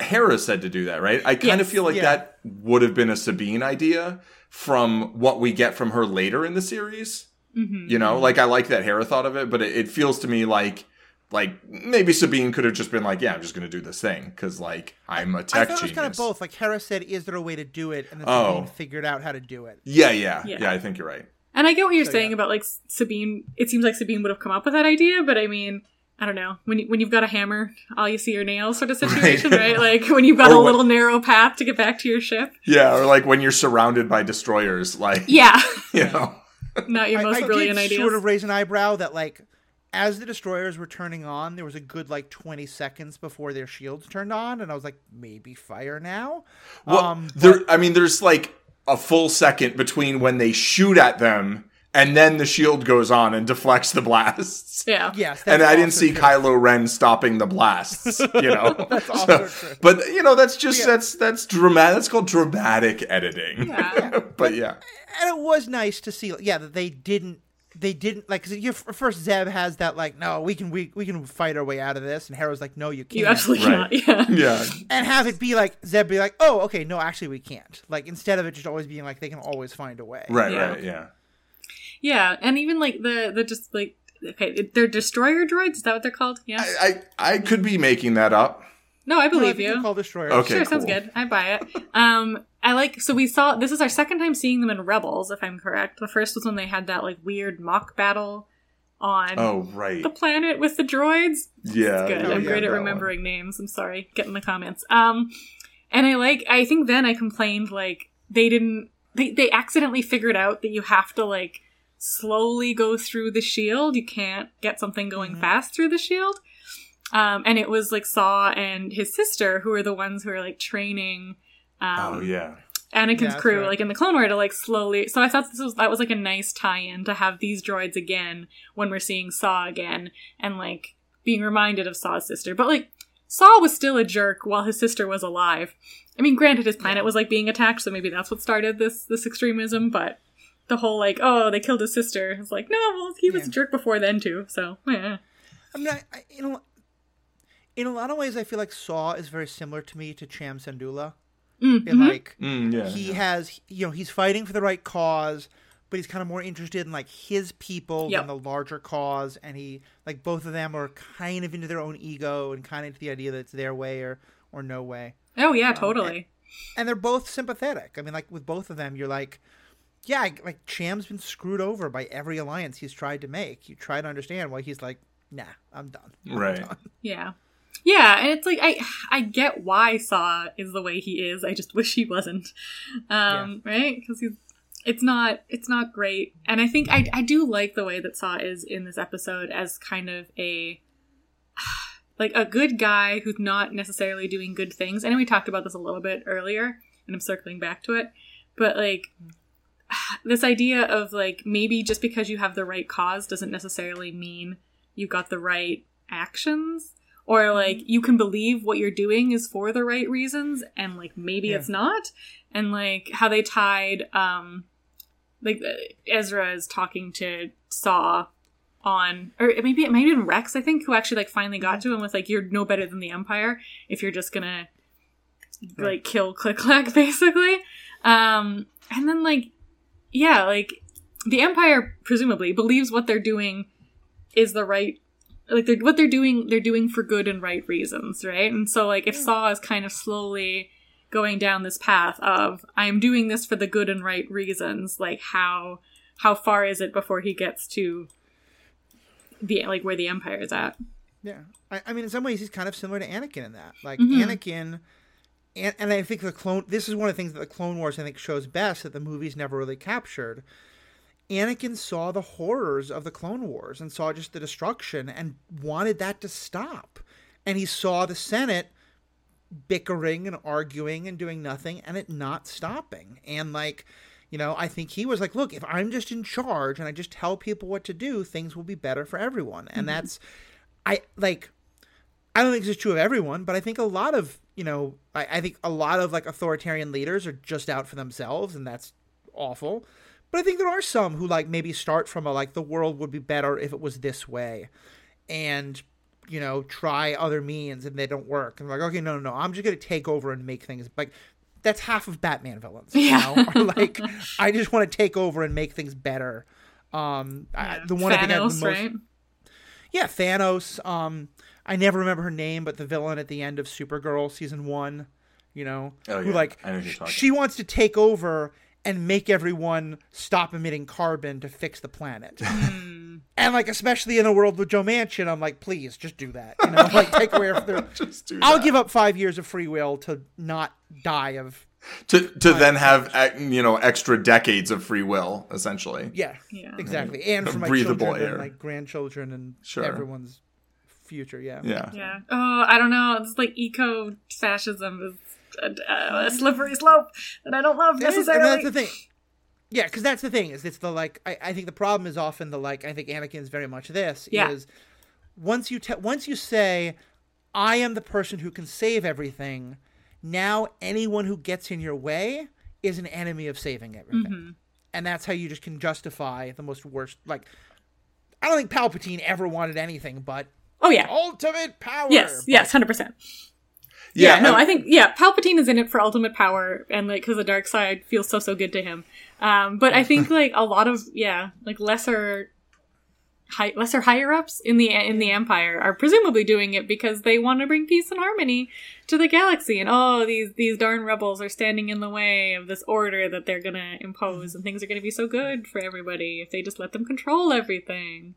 Hera said to do that, right? I kind of feel like Yeah. that would have been a Sabine idea from what we get from her later in the series. Mm-hmm. You know, like I like that Hera thought of it, but it, it feels to me like like maybe Sabine could have just been like, yeah, I'm just going to do this thing because like I'm a tech thought it was kind of both. Like Hera said, "Is there a way to do it?" And then Oh. Sabine figured out how to do it. Yeah, yeah, Yeah. yeah, I think you're right. And I get what you're So, saying yeah. about like Sabine. It seems like Sabine would have come up with that idea, but I mean, I don't know. When you, when you've got a hammer, all you see are nails, sort of situation, right? Like when you've got Or a when- little narrow path to get back to your ship. Yeah, or like when you're surrounded by destroyers, like Yeah, you know. not your most I brilliant did ideas. sort of raise an eyebrow that like as the destroyers were turning on, there was a good like 20 seconds before their shields turned on, and I was like, maybe fire now. Well, um, there. I mean, there's like a full second between when they shoot at them and then the shield goes on and deflects the blasts. yeah, yes, and I didn't see true. Kylo Ren stopping the blasts. You know, That's also true. but you know that's just Yeah. that's that's dramatic. That's called dramatic editing. Yeah. but yeah, and it was nice to see yeah that they didn't they didn't like because you first Zeb has that like no we can we, we can fight our way out of this and Hera's like no you can't you absolutely Right. cannot. Yeah, yeah, and have it be like Zeb be like oh okay no actually we can't like instead of it just always being like they can always find a way right, Yeah. right, yeah. yeah, and even like the the just like okay, they're destroyer droids. Is that what they're called? Yeah. I, I I could be making that up. No, I No, I believe think they're you. called destroyers Okay. sure, sounds good. I buy it. Um, I like. So we saw this is our second time seeing them in Rebels, if I'm correct. The first was when they had that like weird mock battle on Oh right, the planet with the droids. yeah. Good. yeah, I'm yeah, great at that one. remembering names. I'm sorry. Get in the comments. Um, and I like. I think then I complained like they didn't. They they accidentally figured out that you have to like slowly go through the shield. You can't get something going Mm-hmm. fast through the shield. Um, and it was like Saw and his sister who are the ones who are like training. Um, Oh yeah. Anakin's Yeah, crew, right. like in the Clone War, to like slowly. So I thought this was that was like a nice tie-in to have these droids again when we're seeing Saw again, and like being reminded of Saw's sister. But like Saw was still a jerk while his sister was alive. I mean, granted, his planet was like being attacked, so maybe that's what started this this extremism. But the whole like, oh, they killed his sister. It's like, no, well, he was Yeah. a jerk before then too. So yeah, I mean, I, I, in, a, in a lot of ways, I feel like Saw is very similar to me to Cham Syndulla. Mm, In mhm. like, Mm, yeah. he yeah. has, you know, he's fighting for the right cause, but he's kind of more interested in like his people Yep. than the larger cause. And he, like, both of them are kind of into their own ego and kind of into the idea that it's their way or or no way. oh yeah, totally. And they're both sympathetic. I mean, like with both of them, you're like. Yeah, like Cham's been screwed over by every alliance he's tried to make. You try to understand why he's like, nah, I'm done. I'm Right. done." Yeah. Yeah, and it's like I I get why Saw is the way he is. I just wish he wasn't. Um, right? Cuz he's it's not it's not great. And I think I I do like the way that Saw is in this episode as kind of a like a good guy who's not necessarily doing good things. I know we talked about this a little bit earlier and I'm circling back to it. But like this idea of like maybe just because you have the right cause doesn't necessarily mean you got the right actions or like you can believe what you're doing is for the right reasons and like maybe Yeah. it's not. And like how they tied um like uh, Ezra is talking to Saw on or maybe it might have been Rex I think who actually like finally got to him with like you're no better than the Empire if you're just gonna like kill Click Clack basically. Um and then like yeah like the Empire presumably believes what they're doing is the right like they're what they're doing they're doing for good and right reasons right and so like if saw is kind of slowly going down this path of i'm doing this for the good and right reasons like how how far is it before he gets to the like where the empire is at Yeah, I, I mean, in some ways, he's kind of similar to Anakin in that. Like Mhm. Anakin, and, and I think the clone. This is one of the things that the Clone Wars I think shows best that the movies never really captured. Anakin saw the horrors of the Clone Wars and saw just the destruction and wanted that to stop. And he saw the Senate bickering and arguing and doing nothing and it not stopping. And like, you know, I think he was like, look, if I'm just in charge and I just tell people what to do, things will be better for everyone. And mm-hmm. that's I like I don't think this is true of everyone, but I think a lot of, you know, I, I think a lot of like authoritarian leaders are just out for themselves and that's awful. But I think there are some who like maybe start from a like the world would be better if it was this way. And you know, try other means and they don't work. And like, okay, no, no, no, I'm just gonna take over and make things like that's half of Batman villains. You Yeah. know? Or, like I just want to take over and make things better. Um, I, the one I think I have the most, right yeah, Thanos. Um, I never remember her name, but the villain at the end of Supergirl season one, you know, Oh, who yeah. like I know who you're talking she wants to take over and make everyone stop emitting carbon to fix the planet. Hmm. and like especially in a world with Joe Manchin, I'm like, please just do that. You know, like take away their. Just do I'll that. give up five years of free will to not die of. to to then have uh, you know extra decades of free will essentially. Yeah, Yeah. exactly, and for my Breathable children air. and my grandchildren and Sure. everyone's future. Yeah, Yeah. Yeah. Oh, I don't know. It's like eco fascism is a, a slippery slope that I don't love is- necessarily. that's the thing. Yeah, because that's the thing is it's the like I, I think the problem is often the like I think Anakin is very much this Yeah. is once you te- once you say I am the person who can save everything, now anyone who gets in your way is an enemy of saving everything, Mm-hmm. and that's how you just can justify the most worst like. I don't think Palpatine ever wanted anything but oh yeah. ultimate power. Yes. Yes. Hundred percent. Yeah, Yeah, no, and- I think yeah, Palpatine is in it for ultimate power and like because the dark side feels so so good to him. Um, but I think like a lot of yeah, like lesser, high, lesser higher ups in the in the Empire are presumably doing it because they want to bring peace and harmony to the galaxy. And oh, these these darn rebels are standing in the way of this order that they're gonna impose, and things are gonna be so good for everybody if they just let them control everything.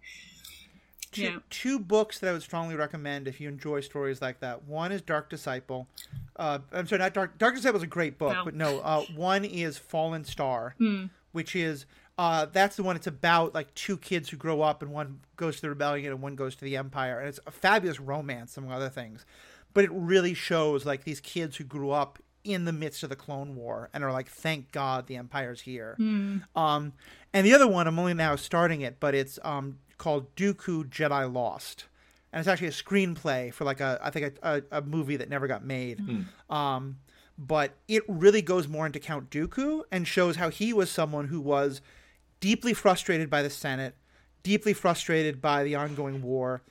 Two, Yeah. two books that I would strongly recommend if you enjoy stories like that. One is Dark Disciple. Uh, I'm sorry, not Dark. Dark Disciple is a great book, No. but no. Uh, one is Fallen Star, Hmm. which is uh, that's the one. It's about like two kids who grow up, and one goes to the rebellion, and one goes to the Empire, and it's a fabulous romance, among other things. But it really shows like these kids who grew up in the midst of the Clone War and are like, thank God the Empire's here. Um, and the other one, I'm only now starting it, but it's um, called Dooku Jedi Lost, and it's actually a screenplay for like a I think a, a, a movie that never got made. Um, but it really goes more into Count Dooku and shows how he was someone who was deeply frustrated by the Senate, deeply frustrated by the ongoing war,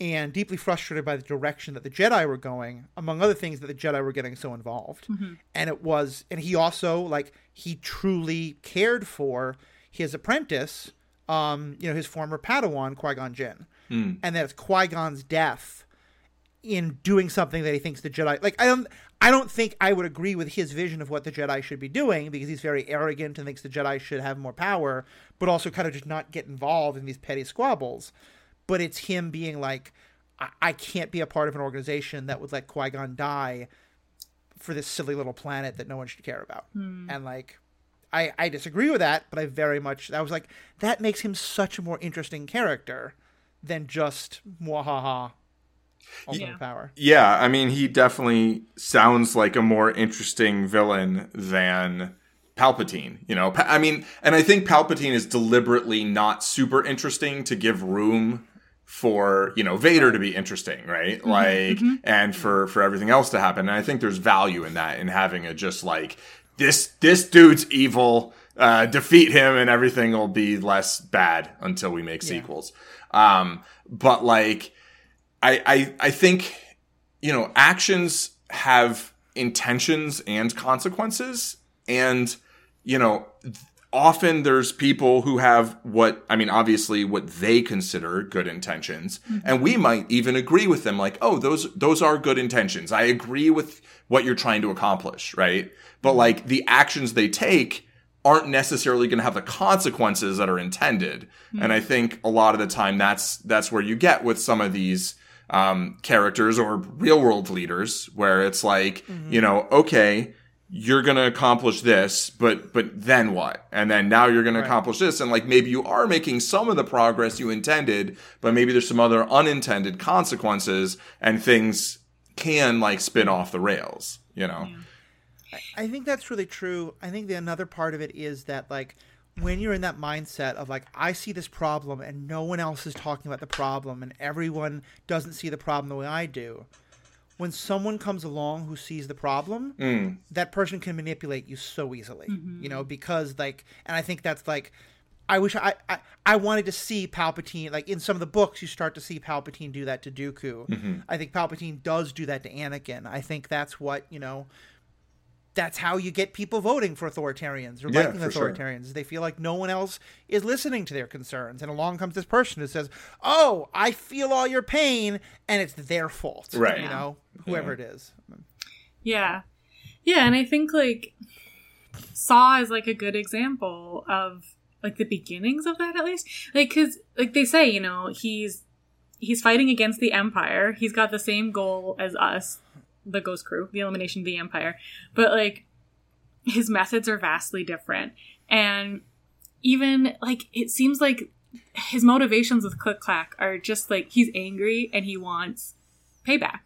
and deeply frustrated by the direction that the Jedi were going, among other things that the Jedi were getting so involved. And it was, and he also like he truly cared for his apprentice, um, you know, his former Padawan Qui Gon Jinn, and that it's Qui Gon's death in doing something that he thinks the Jedi like I don't I don't think I would agree with his vision of what the Jedi should be doing because he's very arrogant and thinks the Jedi should have more power, but also kind of just not get involved in these petty squabbles. But it's him being like, I, I can't be a part of an organization that would let Qui Gon die for this silly little planet that no one should care about. And like I, I disagree with that, but I very much I was like, that makes him such a more interesting character than just mwahaha ultimate Yeah. power. Yeah, I mean, he definitely sounds like a more interesting villain than Palpatine. You know, Pa- I mean, and I think Palpatine is deliberately not super interesting to give room for you know Vader to be interesting, right? Mm-hmm, like, mm-hmm. and for for everything else to happen. And I think there's value in that in having a just like this this dude's evil. Uh, defeat him and everything will be less bad until we make sequels. Um, but like, I, I I think you know actions have intentions and consequences and you know often there's people who have what I mean obviously what they consider good intentions. And we might even agree with them like oh those those are good intentions. I agree with what you're trying to accomplish right? But like the actions they take aren't necessarily going to have the consequences that are intended. And I think a lot of the time that's that's where you get with some of these um, characters or real world leaders, where it's like, you know, okay, you're going to accomplish this, but but then what? And then now you're going to accomplish this, and like maybe you are making some of the progress you intended, but maybe there's some other unintended consequences, and things can like spin off the rails. You know. I think that's really true. I think the another part of it is that like when you're in that mindset of like I see this problem and no one else is talking about the problem and everyone doesn't see the problem the way I do. When someone comes along who sees the problem, mm. that person can manipulate you so easily. You mm-hmm. know, because like and I think that's like I wish I, I I wanted to see Palpatine like in some of the books you start to see Palpatine do that to Dooku. Mm-hmm. I think Palpatine does do that to Anakin. I think that's what, you know, that's how you get people voting for authoritarians or Yeah, liking for sure. They feel like no one else is listening to their concerns, and along comes this person who says, "Oh, I feel all your pain," and it's their fault. Right. You know, whoever it is. Yeah. Yeah, and I think like Saw is like a good example of like the beginnings of that at least. Like cuz like they say, you know, he's he's fighting against the empire. He's got the same goal as us, the ghost crew, the elimination of the empire. But like his methods are vastly different. And even like it seems like his motivations with Click Clack are just like he's angry and he wants payback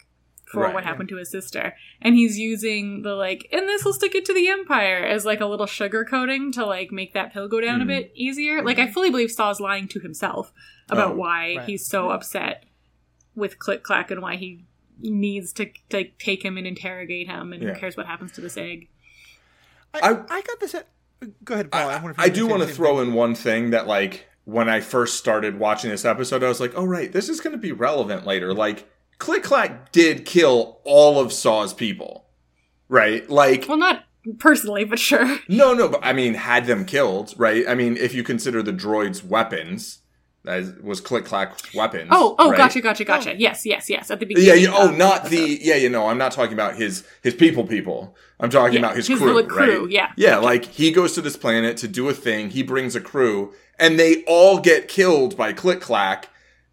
for Right. what happened to his sister. And he's using the like, and this will stick it to the Empire as like a little sugar coating to like make that pill go down Mm-hmm. a bit easier. Like I fully believe Saw's lying to himself about Oh, why right. he's so upset with Click Clack and why he needs to like take him and interrogate him and Yeah. who cares what happens to this egg. I, I- I, got this. At, go ahead, Paul. I, wonder if I do want to throw thing. in one thing that like when I first started watching this episode, I was like, oh right, this is going to be relevant later. Like Click Clack did kill all of Saw's people, right? Like Well, not personally, but sure. no, no, but I mean had them killed, right? I mean if you consider the droids weapons, that was Click Clack's weapons. Oh, oh, right? gotcha, gotcha, gotcha. Oh. Yes, yes, yes. At the beginning. Yeah, yeah. Oh, of not the the. Yeah, you know. I'm not talking about his his people. People. I'm talking Yeah, about his, his crew. crew, right? yeah. Yeah, like he goes to this planet to do a thing. He brings a crew, and they all get killed by Click Clack.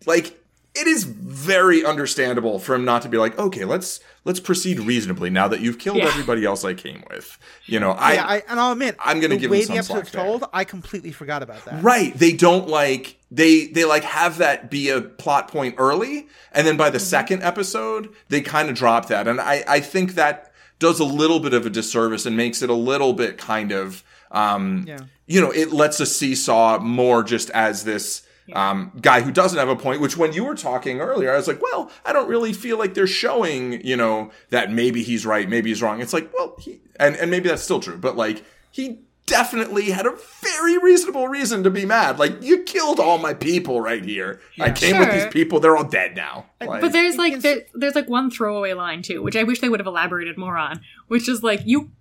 Like it is very understandable for him not to be like, okay, let's let's proceed reasonably now that you've killed Yeah. everybody else I came with. You know, I, yeah, I, and I'll admit, I'm gonna the give way him some the slack episode's there. told, I completely forgot about that. Right. They don't like they they like have that be a plot point early and then Mm-hmm. by the second episode they kind of drop that. And I I think that does a little bit of a disservice and makes it a little bit kind of um Yeah. you know, it lets us see Saw more just as this um, guy who doesn't have a point, which when you were talking earlier, I was like, well, I don't really feel like they're showing, you know, that maybe he's right, maybe he's wrong. It's like, well, he, and, and maybe that's still true, but like, he definitely had a very reasonable reason to be mad. Like, you killed all my people right here. I came with these people, they're all dead now. Like, But there's like there, there's like one throwaway line too, which I wish they would have elaborated more on, which is like you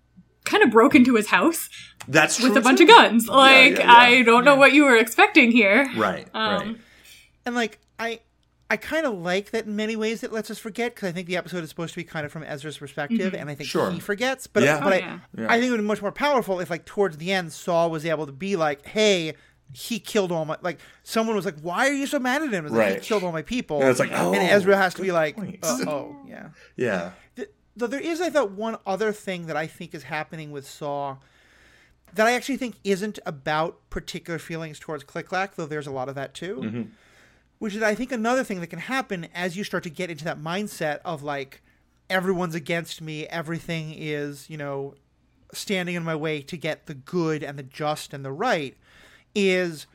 kind of broke into his house that's with true a bunch too. of guns. Like yeah, yeah. I don't know what you were expecting here. Right, Um, right. And like I I kind of like that in many ways it lets us forget because I think the episode is supposed to be kind of from Ezra's perspective, and I think Sure. he forgets. But Yeah. but Oh, I, yeah. Yeah. I think it would be much more powerful if like towards the end Saw was able to be like, hey. He killed all my like. Someone was like, "Why are you so mad at him?" It's like, Right. He killed all my people. And it's like, oh, and Ezra has to be like, point. uh, "Oh, yeah." Yeah. Th- Though there is, I thought, one other thing that I think is happening with Saw that I actually think isn't about particular feelings towards Click Clack, though there's a lot of that too. Which is, I think, another thing that can happen as you start to get into that mindset of like, everyone's against me, everything is, you know, standing in my way to get the good and the just and the right, is,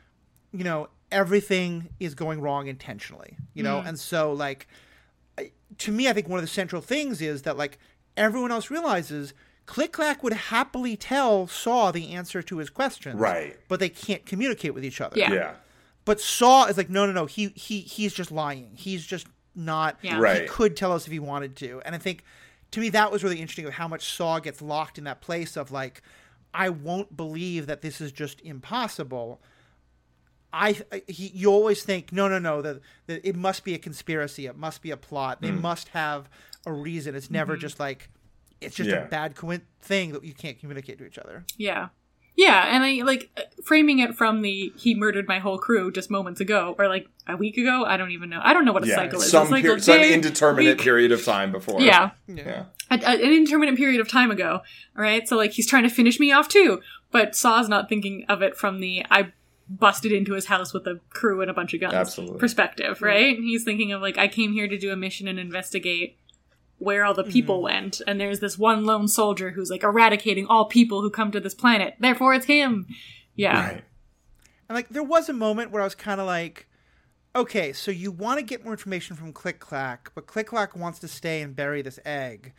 you know, everything is going wrong intentionally, you know? Mm. And so, like, to me, I think one of the central things is that like everyone else realizes Click Clack would happily tell Saw the answer to his questions, Right. But they can't communicate with each other. Yeah. Yeah. But Saw is like, no, no, no. He he he's just lying. He's just not. Yeah. Right. He could tell us if he wanted to, and I think to me that was really interesting of how much Saw gets locked in that place of like, I won't believe that this is just impossible. I, I he, you always think no no no that, that it must be a conspiracy it must be a plot they hmm. must have a reason it's never mm-hmm. just like it's just Yeah. a bad coin- thing that you can't communicate to each other Yeah. Yeah, and I like uh, framing it from the he murdered my whole crew just moments ago or like a week ago. I don't even know. I don't know what a Yeah. cycle is. Some, a cycle per- some indeterminate week. period of time before. Yeah. Yeah. a, a- an indeterminate period of time ago. All right, so like he's trying to finish me off too, but Saw's not thinking of it from the I busted into his house with a crew and a bunch of guns Absolutely. perspective, right? He's thinking of like I came here to do a mission and investigate where all the mm-hmm. people went, and there's this one lone soldier who's like eradicating all people who come to this planet. Therefore, it's him. Yeah, Right. and like there was a moment where i was kind of like okay so you want to get more information from click clack but click clack wants to stay and bury this egg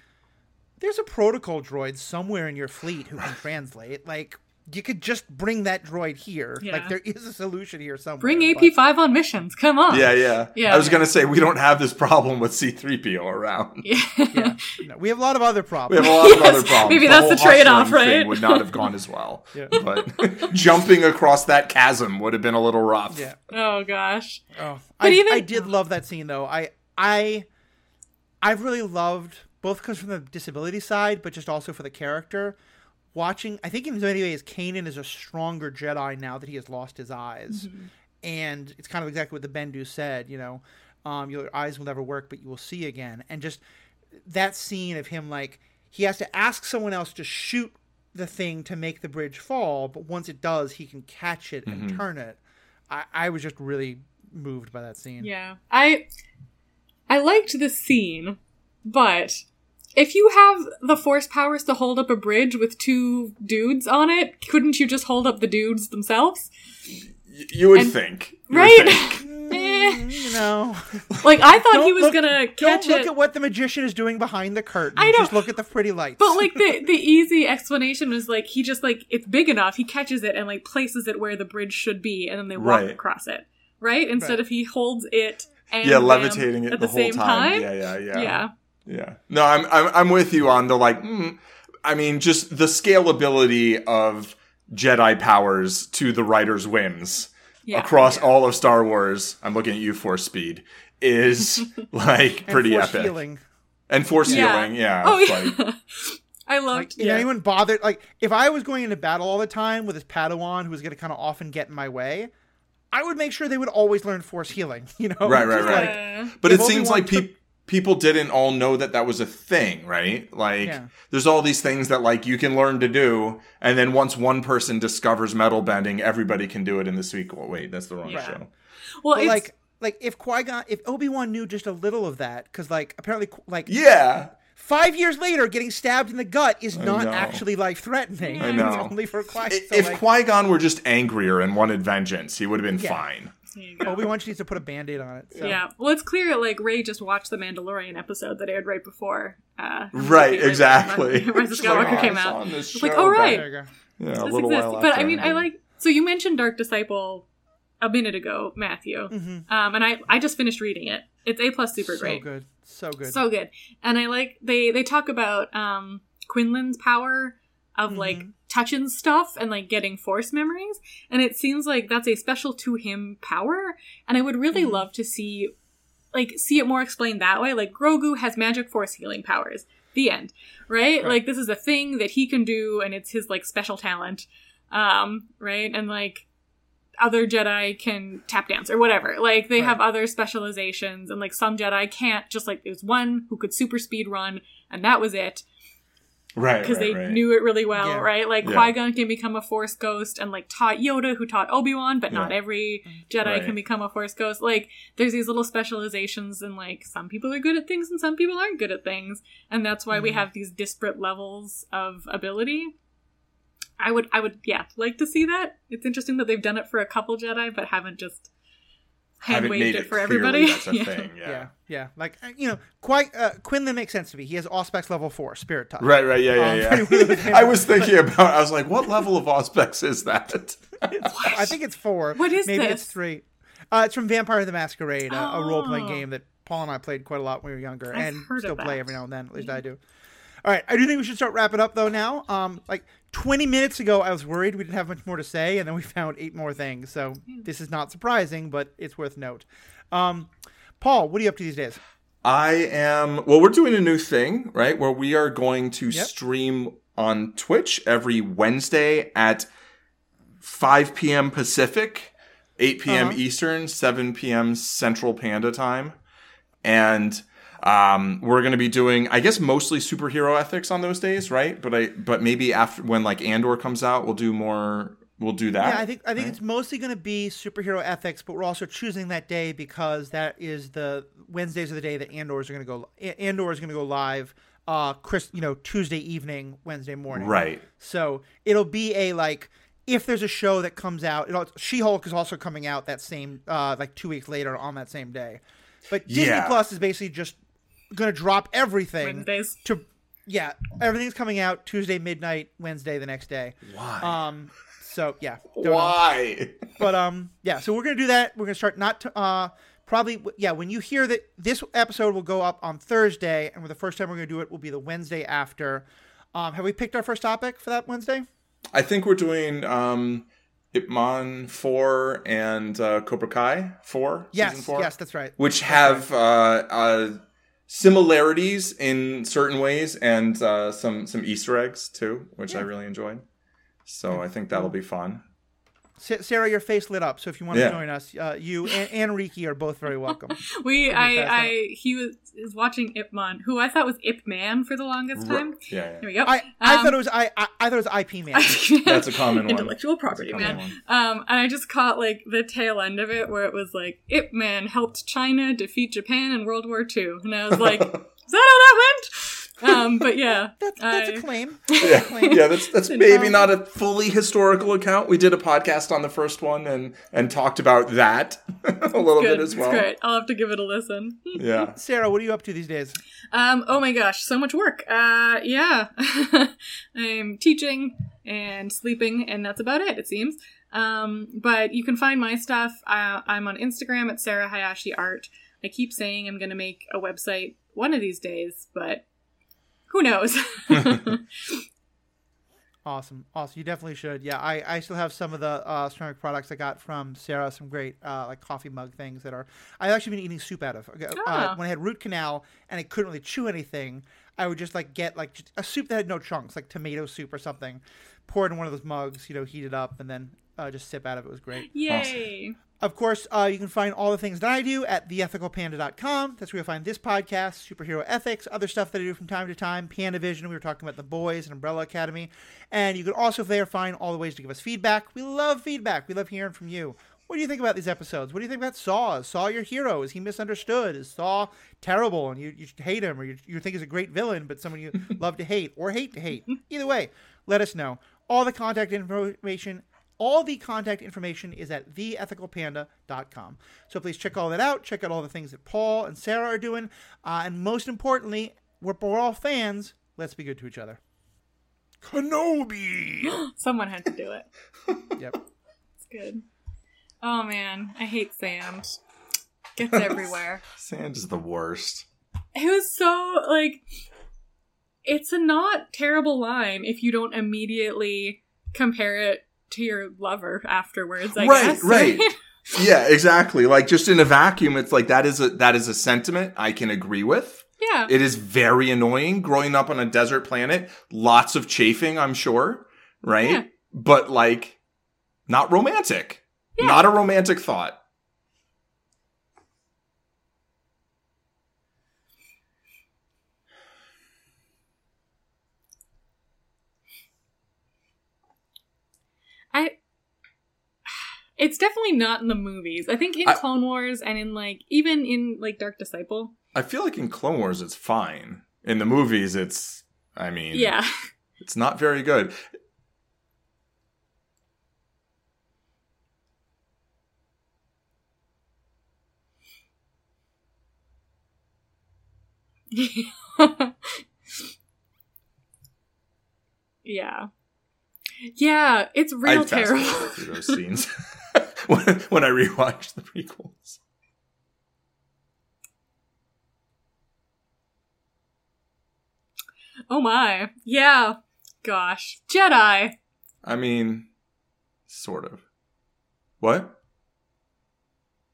there's a protocol droid somewhere in your fleet who can translate like you could just bring that droid here Yeah. like there is a solution here somewhere bring AP five on missions. Come on. Yeah, yeah. Yeah. I was gonna say we don't have this problem with C-3PO around. yeah. No, we have a lot of other problems. We have a lot of other problems. maybe The that's the trade-off, hustling thing right? Would not have gone as well. yeah. But jumping across that chasm would have been a little rough. yeah. Oh gosh. Oh, But I, even- I did love that scene though. I I I've really loved both because from the disability side, but just also for the character. Watching. I think in many ways, Kanan is a stronger Jedi now that he has lost his eyes, and it's kind of exactly what the Bendu said. You know, um, your eyes will never work, but you will see again. And just that scene of him like he has to ask someone else to shoot the thing to make the bridge fall, but once it does, he can catch it and turn it. I, I was just really moved by that scene. Yeah. I I liked this scene, but if you have the force powers to hold up a bridge with two dudes on it, couldn't you just hold up the dudes themselves? Y- You would And- think, You would Right? think. Eh. You know, Like I thought he Don't was look- gonna catch don't look it. at what the magician is doing behind the curtain. I know. Just look at the pretty lights. But like the the easy explanation was like he just like it's big enough, he catches it and like places it where the bridge should be, and then they walk Right. across it, right? Instead Right. of he holds it and Yeah, levitating it at the, the, whole same time. Yeah, yeah, yeah. yeah. Yeah. No, I'm I'm I'm with you on the like. Mm, I mean, just the scalability of Jedi powers to the writer's whims Yeah. across all of Star Wars. I'm looking at you, Force Speed is like And pretty force epic. healing. And Force Yeah. healing, yeah. Oh it's yeah. like- I Like, loved. if yeah. anyone bothered, like, if I was going into battle all the time with this Padawan who was going to kind of often get in my way, I would make sure they would always learn force healing. You know, Right, right, right. like- But it seems like peop took- people didn't all know that that was a thing, right? Like, Yeah. there's all these things that like you can learn to do, and then once one person discovers metal bending, everybody can do it in the sequel. Wait, that's the wrong Yeah. show. well, it's, like, like if Qui Gon, if Obi Wan knew just a little of that, because like apparently, like Yeah, five years later, getting stabbed in the gut is not know. actually life threatening. I know. It's only for Qui. So if like, Qui Gon were just angrier and wanted vengeance, he would have been Yeah. fine. There you go. Obi Wan needs to put a band aid on it. So. Yeah. Well, it's clear like Rey just watched the Mandalorian episode that aired right before. Uh, Right, Rise- exactly. Rise of It's like, Skywalker oh, came I out. on It's like, show oh, right. There. Yeah, a This little exists. while But after I mean, I like. So you mentioned Dark Disciple a minute ago, Matthew, Mhm. um, and I I just finished reading it. It's a plus, super great. So great, good, so good. so good. And I like they they talk about um Quinlan's power of like Mhm. Touching stuff and like getting force memories, and it seems like that's a special to him power. And I would really Mhm. love to see like see it more explained that way. Like Grogu has magic force healing powers. The end. Right? Right. Like this is a thing that he can do and it's his like special talent. Um, right? And like other Jedi can tap dance or whatever. Like they Right. have other specializations and like some Jedi can't just like there's one who could super speed run and that was it right because right, they right. knew it really well, Yeah. right? Like Yeah. Qui Gon can become a Force ghost, and like taught Yoda, who taught Obi Wan, but not every Jedi Right. can become a Force ghost. Like there's these little specializations, and like some people are good at things, and some people aren't good at things, and that's why we Mhm. have these disparate levels of ability. I would, I would, yeah, like to see that. It's interesting that they've done it for a couple Jedi, but haven't just hand Haven't waved made it, it for everybody. That's a Yeah. thing. Yeah. yeah, yeah. Like uh, you know, quite uh, Quinlan makes sense to me. He has Auspex level four, Spirit touch. Right, right, yeah, Um, yeah, pretty much the yeah. I was thinking about. I was like, what level of Auspex is that? I think it's four. What is Maybe this? it's three. Uh, it's from Vampire the Masquerade, a, a role playing Oh. game that Paul and I played quite a lot when we were younger, I've and heard still of play every now and then. At least I do. All right, I do think we should start wrapping up though. Now, um, like 20 minutes ago, I was worried we didn't have much more to say, and then we found eight more things. So this is not surprising, but it's worth note. Um, Paul, what are you up to these days? I am. Well, we're doing a new thing, right? Where we are going to Yep. stream on Twitch every Wednesday at 5 p.m. Pacific, 8 p.m. Uh-huh. Eastern, 7 p.m. Central Panda time, and um, we're going to be doing, I guess, mostly superhero ethics on those days, right? But I, but maybe after when like Andor comes out, we'll do more. We'll do that. Yeah, I think I think right? it's mostly going to be superhero ethics, but we're also choosing that day because that is the Wednesdays are the day that Andor's are going to go. Andor is going to go live. Uh, Chris, you know, Tuesday evening, Wednesday morning. right. So it'll be a like if there's a show that comes out, it'll, She-Hulk is also coming out that same uh like two weeks later on that same day. But Disney Yeah. Plus is basically just going to drop everything Wednesdays. to yeah, everything's coming out Tuesday midnight, Wednesday the next day. Why? Um, so yeah, don't know. Why? But um, yeah. So we're gonna do that. We're gonna start not to uh probably yeah. When you hear that this episode will go up on Thursday, and the first time we're gonna do it will be the Wednesday after. Um, have we picked our first topic for that Wednesday? I think we're doing um Ip Man four and uh, Cobra Kai four. Yes, season four, yes, that's right. which have uh, uh, similarities in certain ways and uh, some some Easter eggs too, which I really enjoyed. So I think that'll be fun. Sa- Sarah, your face lit up. So if you want to Yeah. join us, uh, you and, and Riki are both very welcome. We, Let me pass I, I, he was is watching Ip Man, who I thought was Ip Man for the longest time. Yeah, yeah. Here we go. I, I Um, thought it was I, I I thought it was IP man. That's a common one. Intellectual property, man. common Um, and I just caught like the tail end of it where it was like Ip Man helped China defeat Japan in World War II, and I was like, is that how that went? Um, but yeah, That's that's I- a claim. yeah, yeah, that's that's maybe not a fully historical account. We did a podcast on the first one and and talked about that a little good. bit as well. It's great. I'll have to give it a listen. Yeah. Sarah, what are you up to these days? Um, oh my gosh, so much work. Uh, yeah. I'm teaching and sleeping, and that's about it, it seems. Um, but you can find my stuff. Uh, I'm on Instagram at Sarah Hayashi Art. I keep saying I'm going to make a website one of these days, but who knows? Awesome, awesome. You definitely should. Yeah, I, I still have some of the uh, ceramic products I got from Sarah. Some great uh, like coffee mug things that are. I've actually been eating soup out of. Uh, Ah. when I had root canal and I couldn't really chew anything, I would just like get like a soup that had no chunks, like tomato soup or something. Pour it in one of those mugs, you know, heat it up, and then uh, just sip out of it. It was great. Yay. Of course, uh, you can find all the things that I do at theethicalpanda.com. That's where you'll find this podcast, superhero ethics, other stuff that I do from time to time, Panda Vision. We were talking about the boys and Umbrella Academy. And you can also there find all the ways to give us feedback. We love feedback. We love hearing from you. What do you think about these episodes? What do you think about Saw? Is Saw your hero? Is he misunderstood? Is Saw terrible and you, you hate him or you, you think he's a great villain but someone you love to hate or hate to hate? Either way, let us know. All the contact information all the contact information is at theethicalpanda.com. So please check all that out. Check out all the things that Paul and Sarah are doing. Uh, and most importantly, we're, we're all fans. Let's be good to each other. Kenobi! Someone had to do it. yep. It's good. Oh man, I hate sand. Gets everywhere. Sand is the worst. It was so like it's a not terrible line if you don't immediately compare it to your lover afterwards, I Right, guess. right. Yeah, exactly. Like just in a vacuum, it's like that is a that is a sentiment I can agree with. yeah. It is very annoying growing up on a desert planet. Lots of chafing, I'm sure, right? Yeah. But like not romantic. Yeah. Not a romantic thought. I it's definitely not in the movies. I think in I- Clone Wars and in like even in like Dark Disciple. I feel like in Clone Wars it's fine. In the movies it's I mean Yeah. it's not very good. yeah. Yeah, it's real fast terrible. through those scenes when, when I rewatch the prequels. oh my. Yeah. Gosh. Jedi. I mean, sort of. What?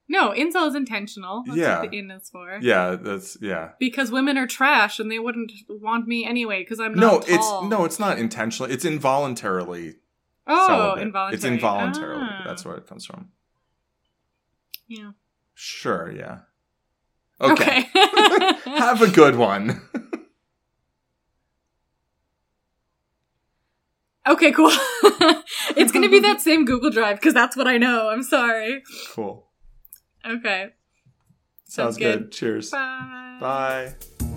No, incel is intentional. That's Yeah. what the in is for. Yeah, that's yeah. Because women are trash and they wouldn't want me anyway because I'm No, not it's no, it's not intentional. It's involuntarily. Oh, celibate. involuntary. It's involuntarily. Ah. That's where it comes from. Yeah. Sure, yeah. Okay. Okay. Have a good one. okay, cool. it's going to be that same Google Drive because that's what I know. I'm sorry. cool. Okay. Sounds Sounds good. good. Cheers. Bye. Bye.